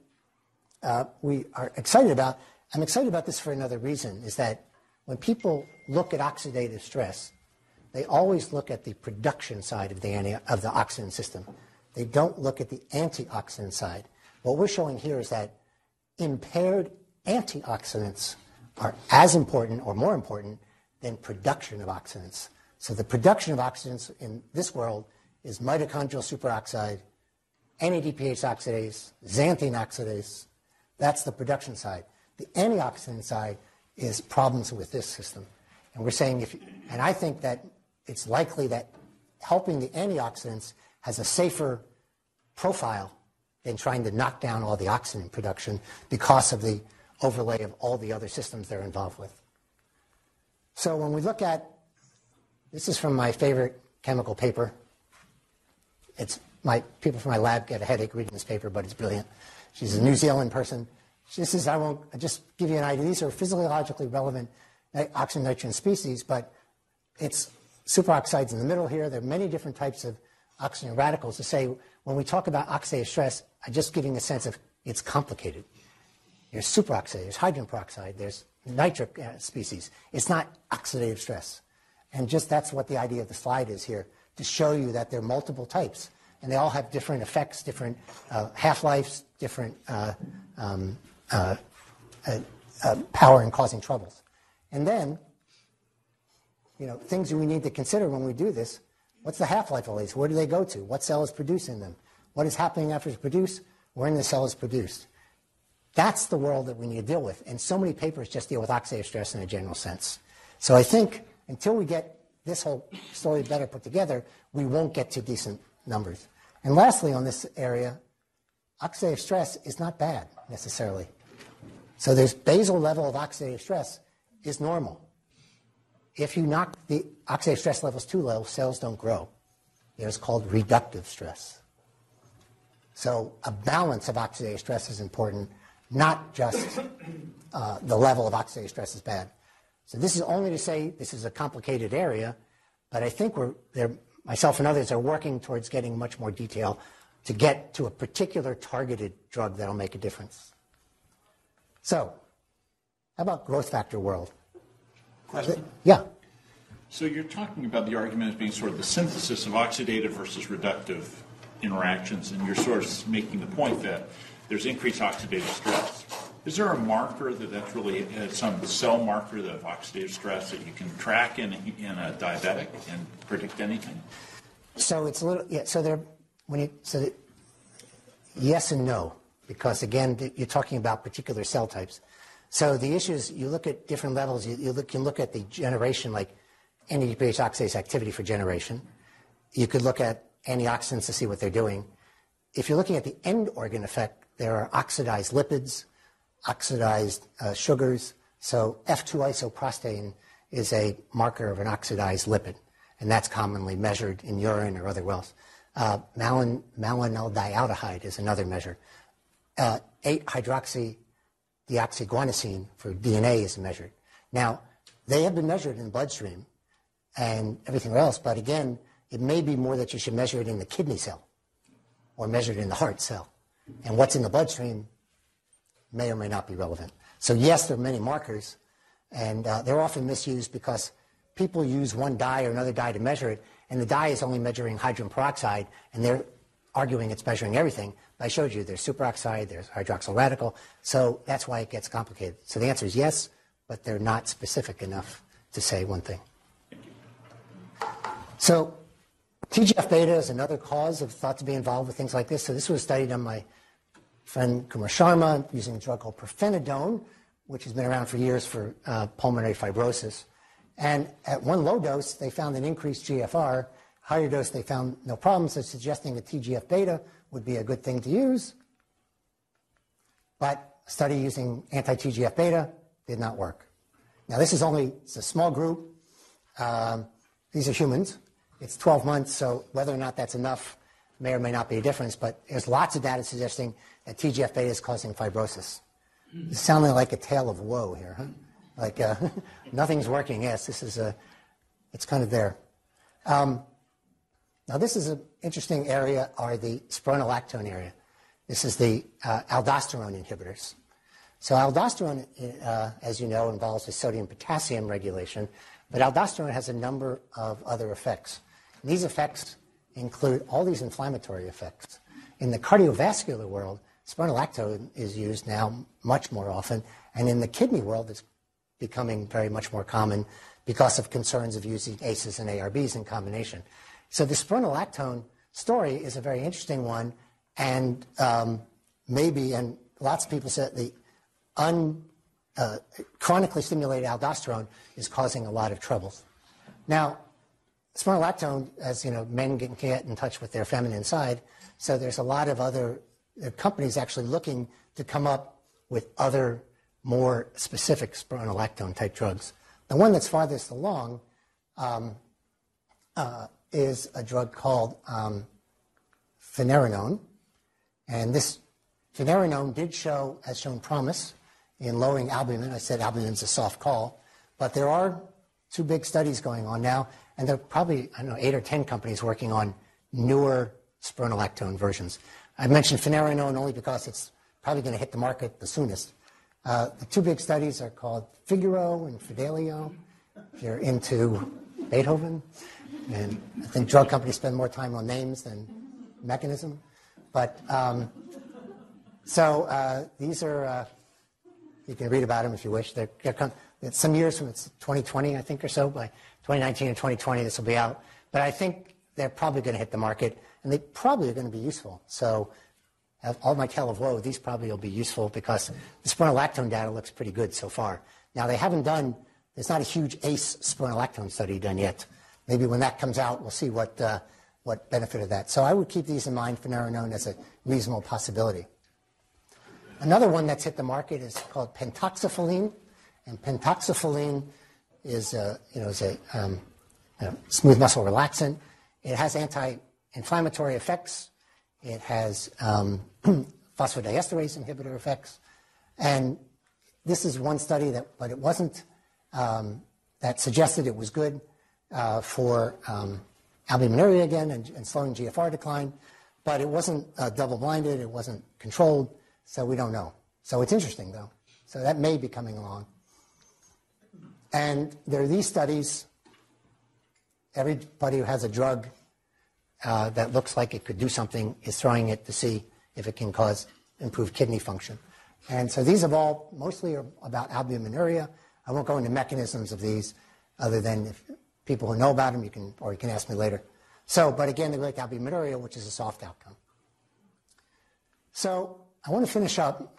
uh, we are excited about I'm excited about this for another reason, is that when people look at oxidative stress, they always look at the production side of the, anti- of the oxidant system. They don't look at the antioxidant side. What we're showing here is that impaired antioxidants are as important or more important than production of oxidants. So the production of oxidants in this world is mitochondrial superoxide, NADPH oxidase, xanthine oxidase. That's the production side. The antioxidant side is problems with this system. And we're saying if, and I think that it's likely that helping the antioxidants has a safer profile than trying to knock down all the oxidant production because of the overlay of all the other systems they're involved with. So when we look at, this is from my favorite chemical paper. It's my people from my lab get a headache reading this paper, but it's brilliant. She's a New Zealand person. This is, I won't I'll just give you an idea. These are physiologically relevant oxygen nitrogen species, but it's superoxides in the middle here. There are many different types of oxygen radicals to say when we talk about oxidative stress, I'm just giving a sense of it's complicated. There's superoxide, there's hydrogen peroxide, there's nitric uh, species. It's not oxidative stress. And just that's what the idea of the slide is here, to show you that there are multiple types. And they all have different effects, different uh, half-lives, different uh, um, uh, uh, uh, power in causing troubles. And then you know, things that we need to consider when we do this. What's the half-life of these? Where do they go to? What cell is producing them? What is happening after it's produced? When the cell is produced? That's the world that we need to deal with. And so many papers just deal with oxidative stress in a general sense. So I think until we get this whole story better put together, we won't get to decent numbers. And lastly, on this area, oxidative stress is not bad necessarily. So this basal level of oxidative stress is normal. If you knock the oxidative stress levels too low, cells don't grow. It's called reductive stress. So a balance of oxidative stress is important, not just uh, the level of oxidative stress is bad. So this is only to say this is a complicated area, but I think we're there. Myself and others are working towards getting much more detail to get to a particular targeted drug that'll make a difference. So, how about growth factor world? Question. Yeah. So you're talking about the argument as being sort of the synthesis of oxidative versus reductive interactions, and you're sort of making the point that there's increased oxidative stress. Is there a marker that that's really uh, some cell marker of oxidative stress that you can track in, in a diabetic and predict anything? So it's a little yeah. So there, when you so yes and no, because again you're talking about particular cell types. So the issue is you look at different levels. You, you look, can look at the generation, like NADPH oxidase activity for generation. You could look at antioxidants to see what they're doing. If you're looking at the end organ effect, there are oxidized lipids, oxidized uh, sugars. So F2-isoprostane is a marker of an oxidized lipid, and that's commonly measured in urine or other wells. Uh, malin, is another measure. Uh, 8-hydroxydeoxyguanosine for DNA is measured. Now, they have been measured in the bloodstream and everything else, but again, it may be more that you should measure it in the kidney cell or measure it in the heart cell. And what's in the bloodstream may or may not be relevant. So yes, there are many markers, and uh, they're often misused because people use one dye or another dye to measure it, and the dye is only measuring hydrogen peroxide, and they're arguing it's measuring everything. But I showed you there's superoxide, there's hydroxyl radical, so that's why it gets complicated. So the answer is yes, but they're not specific enough to say one thing. So TGF beta is another cause of thought to be involved with things like this. So this was studied on my friend Kumar Sharma using a drug called pirfenidone, which has been around for years for uh, pulmonary fibrosis. And at one low dose, they found an increased GFR. Higher dose, they found no problems, so suggesting that TGF beta would be a good thing to use. But a study using anti-TGF beta did not work. Now, this is only it's a small group. Um, these are humans. It's 12 months, so whether or not that's enough may or may not be a difference, but there's lots of data suggesting that TGF beta is causing fibrosis. It's sounding like a tale of woe here, huh? Like uh, nothing's working. Yes, this is a, it's kind of there. Um, now, this is an interesting area, are the spironolactone area. This is the uh, aldosterone inhibitors. So aldosterone, uh, as you know, involves the sodium-potassium regulation, but aldosterone has a number of other effects. These effects include all these inflammatory effects. In the cardiovascular world, spironolactone is used now much more often, and in the kidney world, it's becoming very much more common because of concerns of using ACEs and ARBs in combination. So the spironolactone story is a very interesting one, and um, maybe, and lots of people said the un, uh, chronically stimulated aldosterone is causing a lot of troubles. Now, spironolactone, as you know, men can get in touch with their feminine side. So there's a lot of other companies actually looking to come up with other more specific spironolactone type drugs. The one that's farthest along um, uh, is a drug called um, finerenone. And this finerenone did show, has shown promise in lowering albumin. I said albumin's a soft call. But there are two big studies going on now and there are probably, I don't know, eight or 10 companies working on newer spironolactone versions. I mentioned finerenone only because it's probably going to hit the market the soonest. Uh, the two big studies are called Figaro and Fidelio. If you're into Beethoven, and I think drug companies spend more time on names than mechanism. But um, so uh, these are, uh, you can read about them if you wish. They're, they're some years from it's 2020, I think, or so. By 2019 and 2020, this will be out. But I think they're probably going to hit the market, and they probably are going to be useful. So, all my tale of woe, these probably will be useful because the spironolactone data looks pretty good so far. Now, they haven't done, there's not a huge ACE spironolactone study done yet. Maybe when that comes out, we'll see what, uh, what benefit of that. So I would keep these in mind finerenone as a reasonable possibility. Another one that's hit the market is called pentoxifylline, and pentoxifylline is a, you know, is a, um, a smooth muscle relaxant. It has anti-inflammatory effects. It has um, phosphodiesterase inhibitor effects, and this is one study that, but it wasn't um, that suggested it was good uh, for um, albuminuria again and, and, slowing GFR decline, but it wasn't uh, double-blinded. It wasn't controlled, so we don't know. So it's interesting though. So that may be coming along. And there are these studies. Everybody who has a drug uh, that looks like it could do something is throwing it to see if it can cause improved kidney function. And so these have all mostly are about albuminuria. I won't go into mechanisms of these other than if people who know about them, you can, or you can ask me later. So, but again, they like albuminuria, which is a soft outcome. So I want to finish up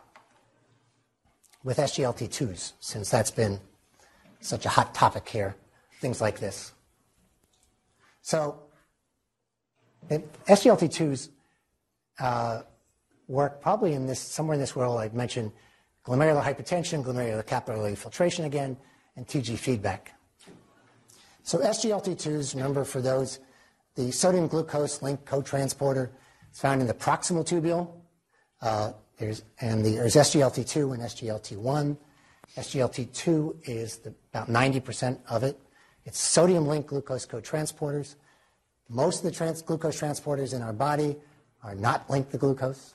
with SGLT2s, since that's been such a hot topic here, things like this. So SGLT2s uh, work probably in this somewhere in this world. I've mentioned glomerular hypertension, glomerular capillary filtration again, and TG feedback. So SGLT2s, remember for those, the sodium glucose link cotransporter is found in the proximal tubule. Uh, there's, and the, there's SGLT2 and SGLT1. SGLT2 is about 90% of it. It's sodium linked glucose cotransporters. Most of the glucose transporters in our body are not linked to glucose,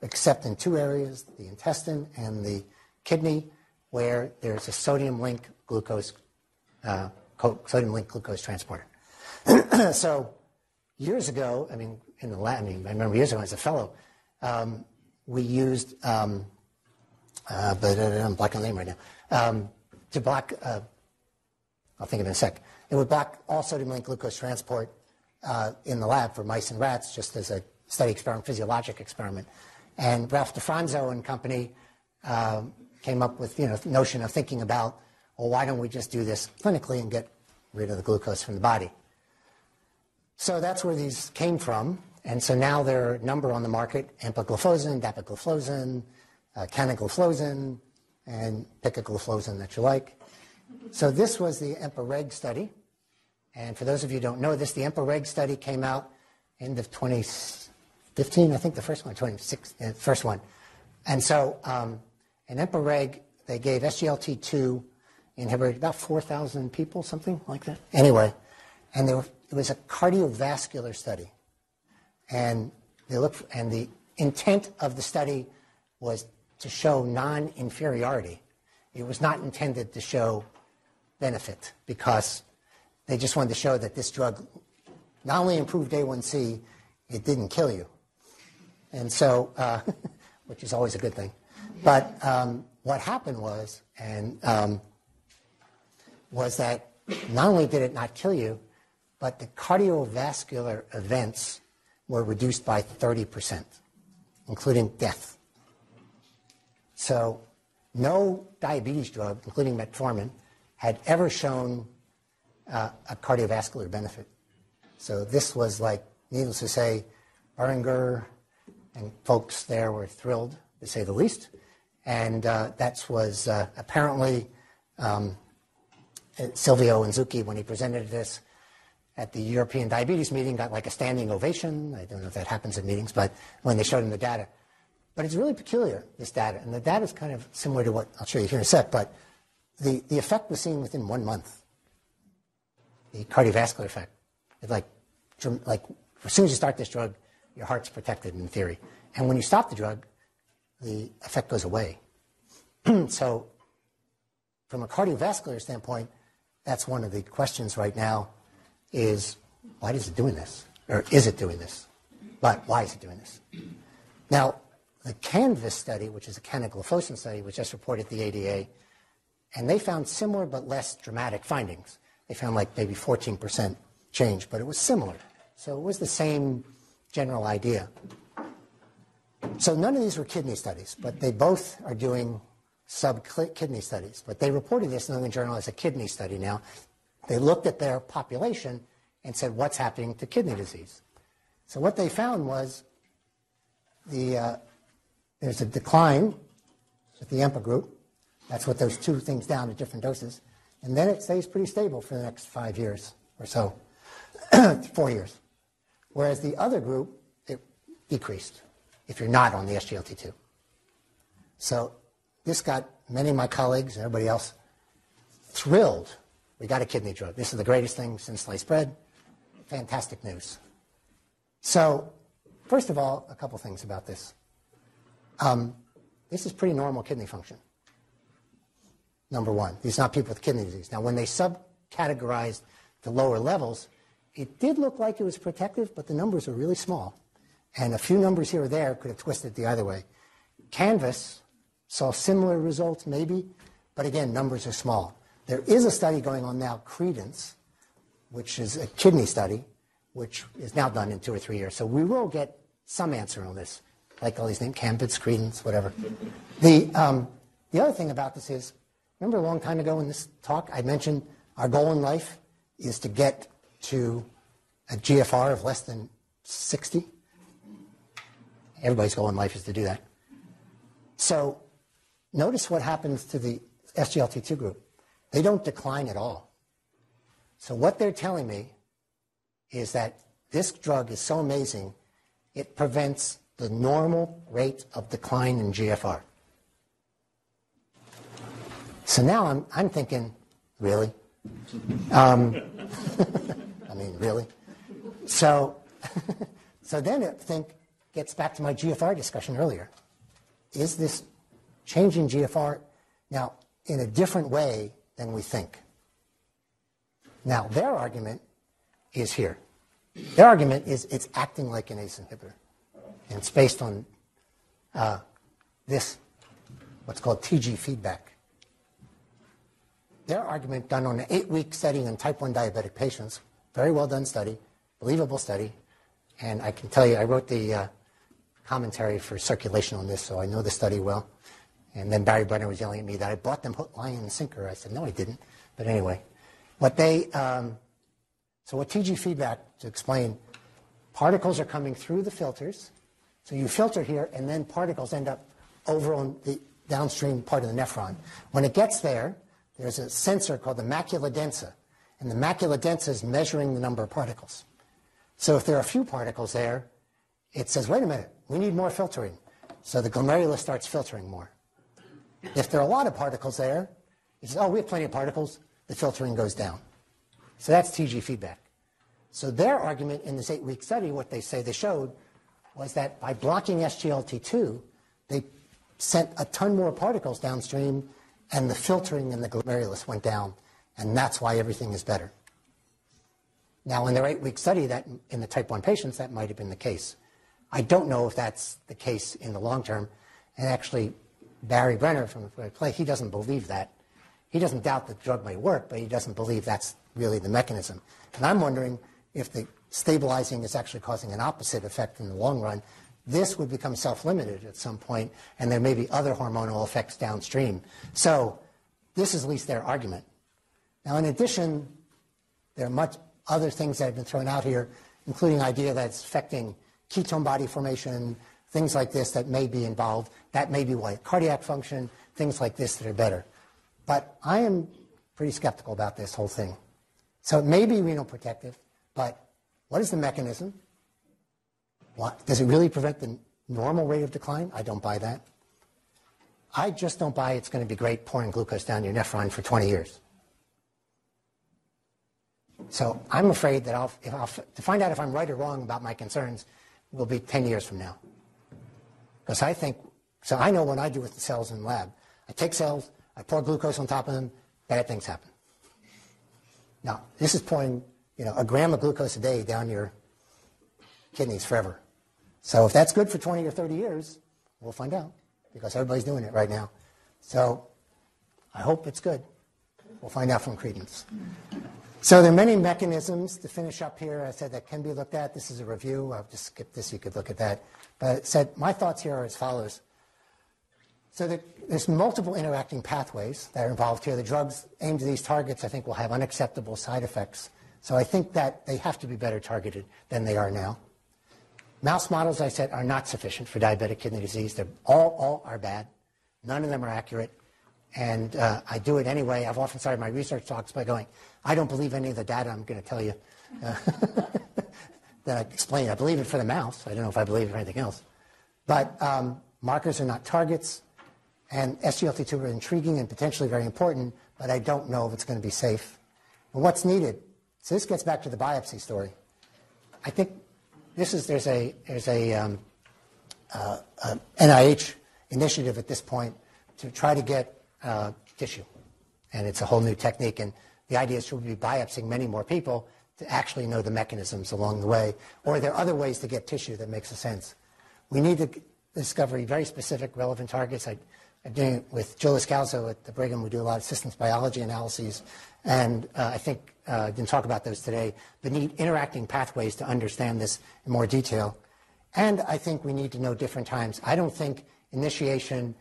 except in two areas the intestine and the kidney, where there's a sodium-linked glucose, uh, sodium link glucose transporter. so, years ago, I mean, in the lab, I remember years ago as a fellow, um, we used, um, uh, but uh, I'm blocking the name right now, um, to block, uh, I'll think of it in a sec. It would block all sodium linked glucose transport in the lab for mice and rats, just as a study experiment, physiologic experiment. And Ralph DeFronzo and company uh, came up with you know notion of thinking about, well, why don't we just do this clinically and get rid of the glucose from the body? So that's where these came from. And so now there are a number on the market, empagliflozin, dapagliflozin, uh, canagliflozin, and gliflozin that you like. So this was the EMPA-REG study. And for those of you who don't know this, the EMPA-REG study came out end of 2015, I think the first one, 26, uh, first one. And so um, in EMPA-REG, they gave SGLT2 inhibitor about 4,000 people, something like that. Anyway, and were, it was a cardiovascular study. And they looked, and the intent of the study was to show non-inferiority. It was not intended to show benefit because they just wanted to show that this drug not only improved A1C, it didn't kill you. And so, uh, which is always a good thing. But um, what happened was, and um, was that not only did it not kill you, but the cardiovascular events were reduced by 30%, including death. So no diabetes drug, including metformin, had ever shown uh, a cardiovascular benefit. So this was like, needless to say, Boehringer and folks there were thrilled, to say the least. And uh, that was uh, apparently um, Silvio Inzucchi, when he presented this at the European Diabetes meeting, got like a standing ovation. I don't know if that happens in meetings, but when they showed him the data. But it's really peculiar, this data. And the data is kind of similar to what I'll show you here in a sec, but the, the effect was seen within one month the cardiovascular effect. It's like, like as soon as you start this drug, your heart's protected in theory. And when you stop the drug, the effect goes away. so, from a cardiovascular standpoint, that's one of the questions right now is why is it doing this? Or is it doing this? But why is it doing this? Now, the CANVAS study, which is a canagliflozin study, which just reported the ADA, And they found similar but less dramatic findings. They found like maybe 14% change, but it was similar. So it was the same general idea. So none of these were kidney studies, but they both are doing sub-kidney studies. But they reported this in the England Journal as a kidney study now. They looked at their population and said, what's happening to kidney disease? So what they found was the, uh, there's a decline with the EMPA group. That's what those two things down at different doses. And then it stays pretty stable for the next five years or so, four years. Whereas the other group, it decreased if you're not on the SGLT2. So this got many of my colleagues and everybody else thrilled. We got a kidney drug. This is the greatest thing since sliced bread. Fantastic news. So, first of all, a couple things about this. Um, this is pretty normal kidney function. Number one, these are not people with kidney disease. Now, when they subcategorized the lower levels, it did look like it was protective, but the numbers are really small. And a few numbers here or there could have twisted the other way. Canvas saw similar results, maybe, but again, numbers are small. There is a study going on now, Credence, which is a kidney study, which is now done in two or three years. So we will get some answer on this, like all these names, Campbell's, Credence, whatever. The, um, the other thing about this is, remember a long time ago in this talk, I mentioned our goal in life is to get to a GFR of less than 60. Everybody's goal in life is to do that. So notice what happens to the SGLT2 group. They don't decline at all. So what they're telling me is that this drug is so amazing, it prevents the normal rate of decline in GFR. So now I'm, I'm thinking, really? Um, I mean, really? So, so then I think gets back to my GFR discussion earlier. Is this changing GFR now in a different way than we think? Now, their argument is here. Their argument is it's acting like an ACE inhibitor. And it's based on uh, this, what's called TG feedback. Their argument done on an eight-week study in type 1 diabetic patients, very well done study, believable study, and I can tell you, I wrote the uh, commentary for circulation on this, so I know the study well. And then Barry Brenner was yelling at me that I bought them hook, line, and sinker. I said, no, I didn't. But anyway, what they, um, so what TG feedback, to explain, particles are coming through the filters. So you filter here, and then particles end up over on the downstream part of the nephron. When it gets there, there's a sensor called the macula densa. And the macula densa is measuring the number of particles. So if there are a few particles there, it says, wait a minute, we need more filtering. So the glomerulus starts filtering more. If there are a lot of particles there, it says, oh, we have plenty of particles, the filtering goes down. So that's TG feedback. So their argument in this eight-week study, what they say they showed, was that by blocking SGLT2, they sent a ton more particles downstream, and the filtering in the glomerulus went down, and that's why everything is better. Now, in their eight-week study, that in the type 1 patients, that might have been the case. I don't know if that's the case in the long term, and actually, Barry Brenner from the play, he doesn't believe that. He doesn't doubt that the drug may work, but he doesn't believe that's really the mechanism. And I'm wondering if the stabilizing is actually causing an opposite effect in the long run. This would become self-limited at some point, and there may be other hormonal effects downstream. So this is at least their argument. Now, in addition, there are much other things that have been thrown out here, including idea that it's affecting ketone body formation, things like this that may be involved. That may be why cardiac function, things like this that are better. But I am pretty skeptical about this whole thing. So it may be renal protective, but what is the mechanism? What, does it really prevent the normal rate of decline? I don't buy that. I just don't buy it's going to be great pouring glucose down your nephron for 20 years. So I'm afraid that I'll, I'll, to find out if I'm right or wrong about my concerns will be 10 years from now. Because I think, so I know what I do with the cells in the lab. I take cells, I pour glucose on top of them, bad things happen. Now, this is pouring, you know, a gram of glucose a day down your kidneys forever. So if that's good for 20 or 30 years, we'll find out because everybody's doing it right now. So I hope it's good. We'll find out from Credence. So there are many mechanisms to finish up here. I said that can be looked at. This is a review. I'll just skip this. You could look at that. But it said my thoughts here are as follows. So there- there's multiple interacting pathways that are involved here. The drugs aimed at these targets, I think, will have unacceptable side effects. So I think that they have to be better targeted than they are now. Mouse models, I said, are not sufficient for diabetic kidney disease. They're all, all are bad. None of them are accurate. And uh, I do it anyway. I've often started my research talks by going, I don't believe any of the data I'm going to tell you. Uh, that I explain. I believe it for the mouse. I don't know if I believe it for anything else. But um, markers are not targets. And SGLT2 are intriguing and potentially very important, but I don't know if it's going to be safe. And what's needed? So this gets back to the biopsy story. I think this is there's a there's a, um, uh, NIH initiative at this point to try to get uh, tissue, and it's a whole new technique. And the idea is to be biopsying many more people to actually know the mechanisms along the way, or are there other ways to get tissue that makes a sense. We need to discover very specific, relevant targets. I, I'm doing it with Joe Loscalzo at the Brigham. We do a lot of systems biology analyses, and uh, I think uh, didn't talk about those today, but need interacting pathways to understand this in more detail. And I think we need to know different times. I don't think initiation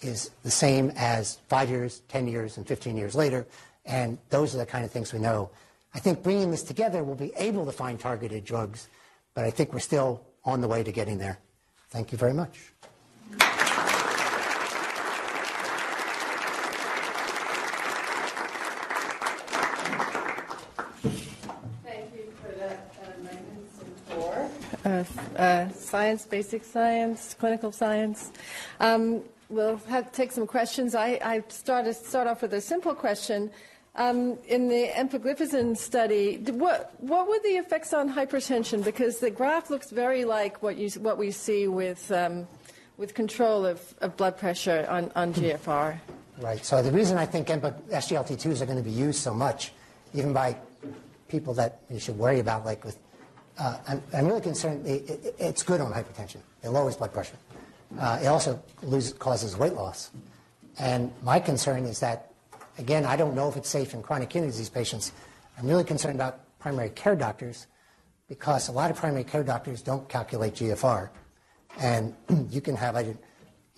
is the same as five years, 10 years, and 15 years later, and those are the kind of things we know. I think bringing this together, we'll be able to find targeted drugs, but I think we're still on the way to getting there. Thank you very much. Thank you for that uh, magnificent of uh, science, basic science, clinical science. Um, we'll have take some questions. I, I start, start off with a simple question. Um, in the empagliflozin study, what, what were the effects on hypertension? Because the graph looks very like what, you, what we see with, um, with control of, of blood pressure on, on GFR. Right. So the reason I think SGLT2s are going to be used so much, even by people that you should worry about, like with, uh, I'm, I'm really concerned. It, it, it's good on hypertension. It lowers blood pressure. Uh, it also loses, causes weight loss. And my concern is that, again, I don't know if it's safe in chronic kidney disease patients. I'm really concerned about primary care doctors because a lot of primary care doctors don't calculate GFR, and you can have a, you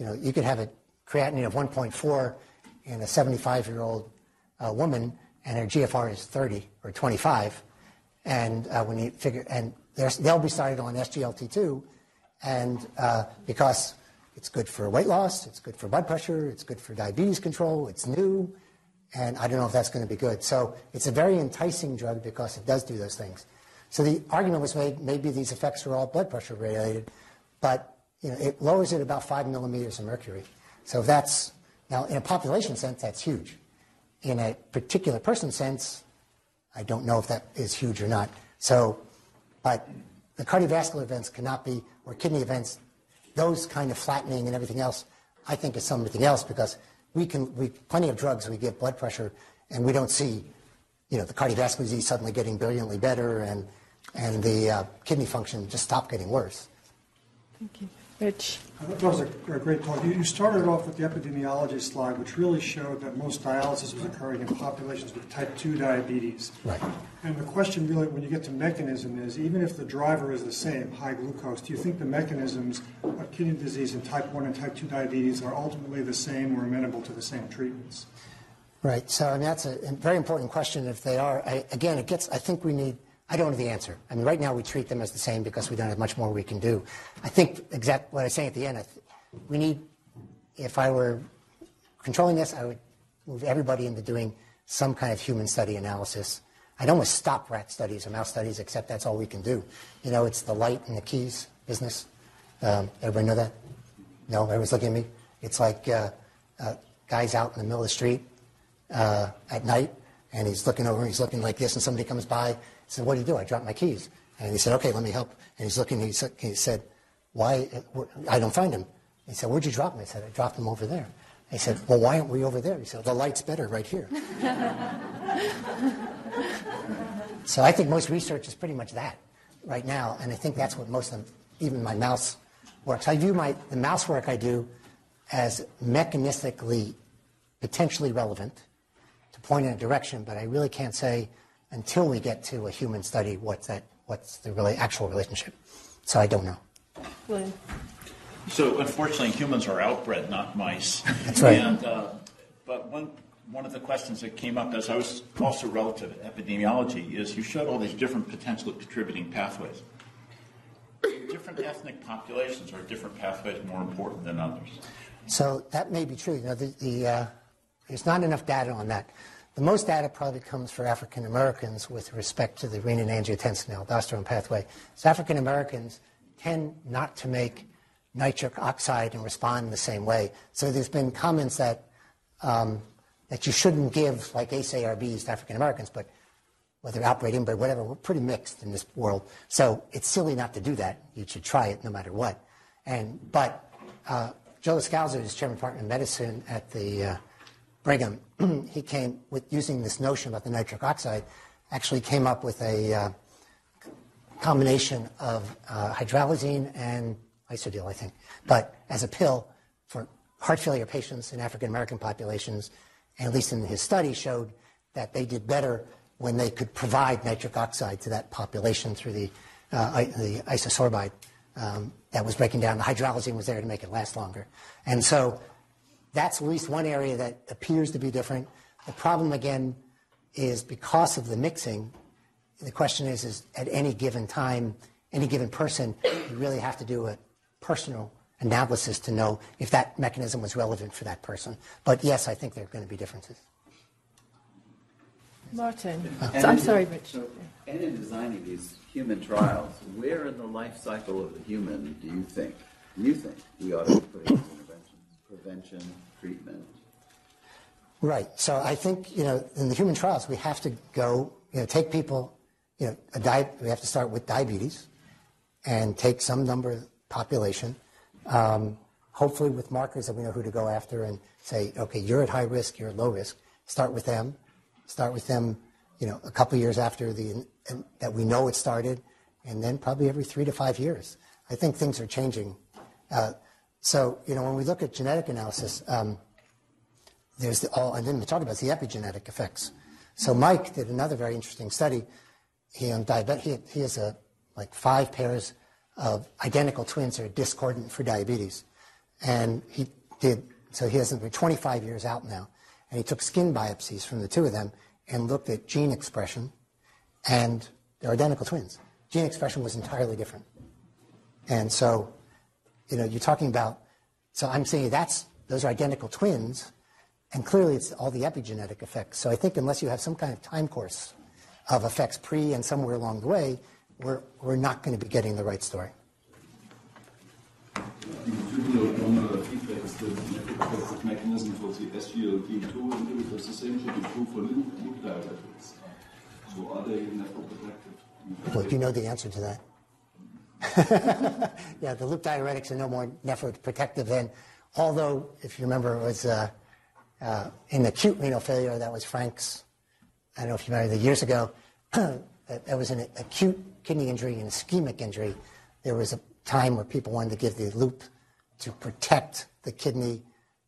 know, you could have a creatinine of 1.4 in a 75-year-old uh, woman, and her GFR is 30 or 25, and uh, when you figure, and they'll be started on SGLT2, and uh, because it's good for weight loss, it's good for blood pressure, it's good for diabetes control, it's new, and I don't know if that's going to be good. So it's a very enticing drug because it does do those things. So the argument was made maybe these effects are all blood pressure related, but you know, it lowers it about five millimeters of mercury. So that's now in a population sense that's huge. In a particular person sense, I don't know if that is huge or not. So, but the cardiovascular events cannot be, or kidney events, those kind of flattening and everything else, I think is something else because we can, we, plenty of drugs we give blood pressure and we don't see, you know, the cardiovascular disease suddenly getting brilliantly better and, and the uh, kidney function just stop getting worse. Thank you. Rich? I That was a a great point. You you started off with the epidemiology slide, which really showed that most dialysis was occurring in populations with type 2 diabetes. Right. And the question really, when you get to mechanism, is even if the driver is the same, high glucose, do you think the mechanisms of kidney disease in type 1 and type 2 diabetes are ultimately the same or amenable to the same treatments? Right. So I mean, that's a, a very important question. If they are, I, again, it gets. I think we need. I don't know the answer. I mean, right now we treat them as the same because we don't have much more we can do. I think exact what I saying at the end. Th- we need. If I were controlling this, I would move everybody into doing some kind of human study analysis. I'd almost stop rat studies or mouse studies, except that's all we can do. You know, it's the light and the keys business. Um, everybody know that? No, everyone's looking at me. It's like uh, uh, guys out in the middle of the street uh, at night, and he's looking over, and he's looking like this, and somebody comes by. Said, "What do you do?" I dropped my keys, and he said, "Okay, let me help." And he's looking. He said, he said "Why? uh, I don't find him." He said, "Where'd you drop him?" I said, "I dropped him over there." He said, "Well, why aren't we over there?" He said, "The light's better right here." so I think most research is pretty much that right now, and I think that's what most of even my mouse works. I view my the mouse work I do as mechanistically potentially relevant to point in a direction, but I really can't say until we get to a human study what's that what's the really actual relationship. So I don't know. William. So unfortunately, humans are outbred, not mice. That's right. And, uh, but one, one of the questions that came up as I was also relative to epidemiology is you showed all these different potential contributing pathways. Different ethnic populations, are different pathways more important than others? So that may be true. You know, the, the, uh, there's not enough data on that. The most data probably comes for African Americans with respect to the renin-angiotensin aldosterone pathway. So African Americans tend not to make nitric oxide and respond in the same way. So there's been comments that um, that you shouldn't give like ACE ARBs to African Americans, but whether outbred, inbred, whatever, we're pretty mixed in this world. So it's silly not to do that. You should try it no matter what. And but uh, Joe Loscalzo is chairman partner in medicine at the uh, Brigham. he came with using this notion about the nitric oxide. Actually, came up with a uh, combination of uh, hydralazine and Isordil, I think, but as a pill for heart failure patients in African American populations, and at least in his study showed that they did better when they could provide nitric oxide to that population through the, uh, the isosorbide um, that was breaking down. The hydralazine was there to make it last longer. And so that's at least one area that appears to be different. The problem, again, is because of the mixing, the question is, is at any given time, any given person, you really have to do a personal analysis to know if that mechanism was relevant for that person. But yes, I think there are going to be differences. Martin. Uh, and I'm sorry, Rich. So, and in designing these human trials, where in the life cycle of the human do you think, you think we ought to be putting these interventions? Prevention, treatment? Right. So I think, you know, in the human trials, we have to go, you know, take people, you know, a di- we have to start with diabetes and take some number of population, um, hopefully with markers that we know who to go after and say, okay, you're at high risk, you're at low risk. Start with them. Start with them, you know, a couple years after the that we know it started, and then probably every three to five years. I think things are changing. Uh, so, you know, when we look at genetic analysis, um, there's the, all, and then we talk about the epigenetic effects. So Mike did another very interesting study. He on he, he has a, like five pairs of identical twins that are discordant for diabetes. And he did, so he has them for 25 years out now. And he took skin biopsies from the two of them and looked at gene expression, and they're identical twins. Gene expression was entirely different. And so, you know, you're talking about, so I'm saying that's, those are identical twins, and clearly it's all the epigenetic effects. So I think unless you have some kind of time course of effects pre and somewhere along the way, we're, we're not going to be getting the right story. Tubular feedback is the nephroprotective mechanism for the SGLT2 inhibitors. The same should be true for loop, loop. So are they? Well, do you know the answer to that? yeah, the loop diuretics are no more nephroprotective than, although, if you remember, it was uh, uh, in acute renal failure, that was Frank's, I don't know if you remember, the years ago, there was an acute kidney injury and ischemic injury. There was a time where people wanted to give the loop to protect the kidney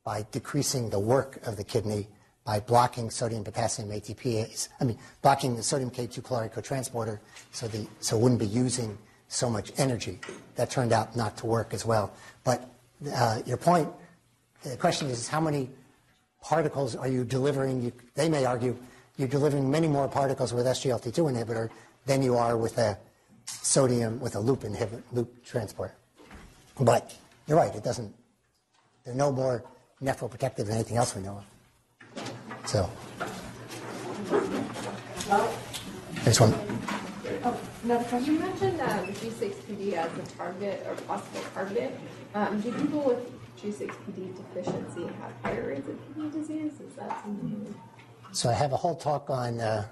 by decreasing the work of the kidney by blocking sodium potassium ATPase. I mean, blocking the sodium K2 chloride cotransporter so the so it wouldn't be using so much energy. That turned out not to work as well. But uh, your point, the question is how many particles are you delivering? You, they may argue you're delivering many more particles with SGLT2 inhibitor than you are with a sodium with a loop inhibitor, loop transporter. But you're right, it doesn't. They're no more nephroprotective than anything else we know of. So, there's one. Another question. You mentioned um, G6PD as a target or possible target. Um, do people with G6PD deficiency have higher rates of kidney disease? Is that something? So I have a whole talk on. Uh,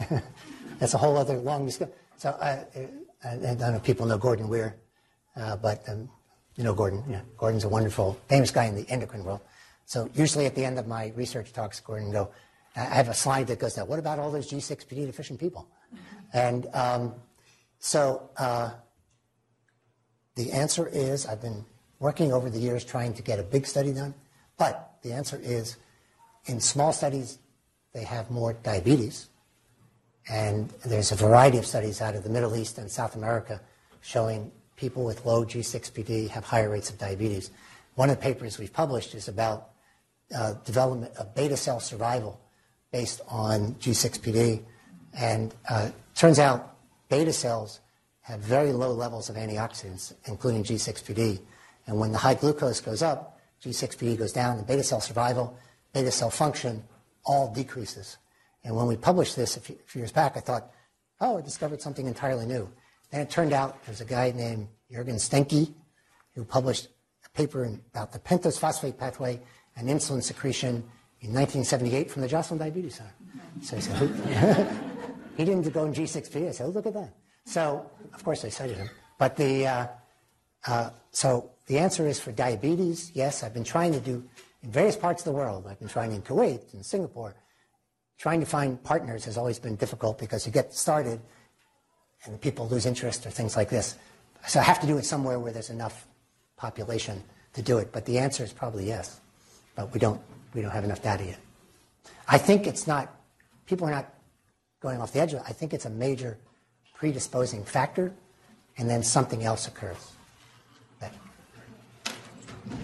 that's a whole other long discussion. So I, I, I don't know if people know Gordon Weir, uh, but um, you know Gordon. Yeah, Gordon's a wonderful, famous guy in the endocrine world. So usually at the end of my research talks, Gordon go, I have a slide that goes, now what about all those G6PD deficient people? And um, so uh, the answer is, I've been working over the years trying to get a big study done, but the answer is in small studies, they have more diabetes. And there's a variety of studies out of the Middle East and South America showing people with low G6PD have higher rates of diabetes. One of the papers we've published is about uh, development of beta cell survival based on G6PD. And uh, turns out beta cells have very low levels of antioxidants, including G6PD. And when the high glucose goes up, G6PD goes down, and beta cell survival, beta cell function all decreases. And when we published this a few, years back, I thought, oh, I discovered something entirely new. Then it turned out there's a guy named Jürgen Steinke who published a paper about the pentose phosphate pathway and insulin secretion in 1978 from the Joslin Diabetes Center. So he said, he didn't go in G6P. I said, oh, look at that. So, of course, I cited him. But the, uh, uh, so the answer is for diabetes, yes, I've been trying to do in various parts of the world. I've been trying in Kuwait and Singapore. Trying to find partners has always been difficult because you get started and people lose interest or things like this. So I have to do it somewhere where there's enough population to do it. But the answer is probably yes. But we don't, we don't have enough data yet. I think it's not, people are not going off the edge of it. I think it's a major predisposing factor, and then something else occurs.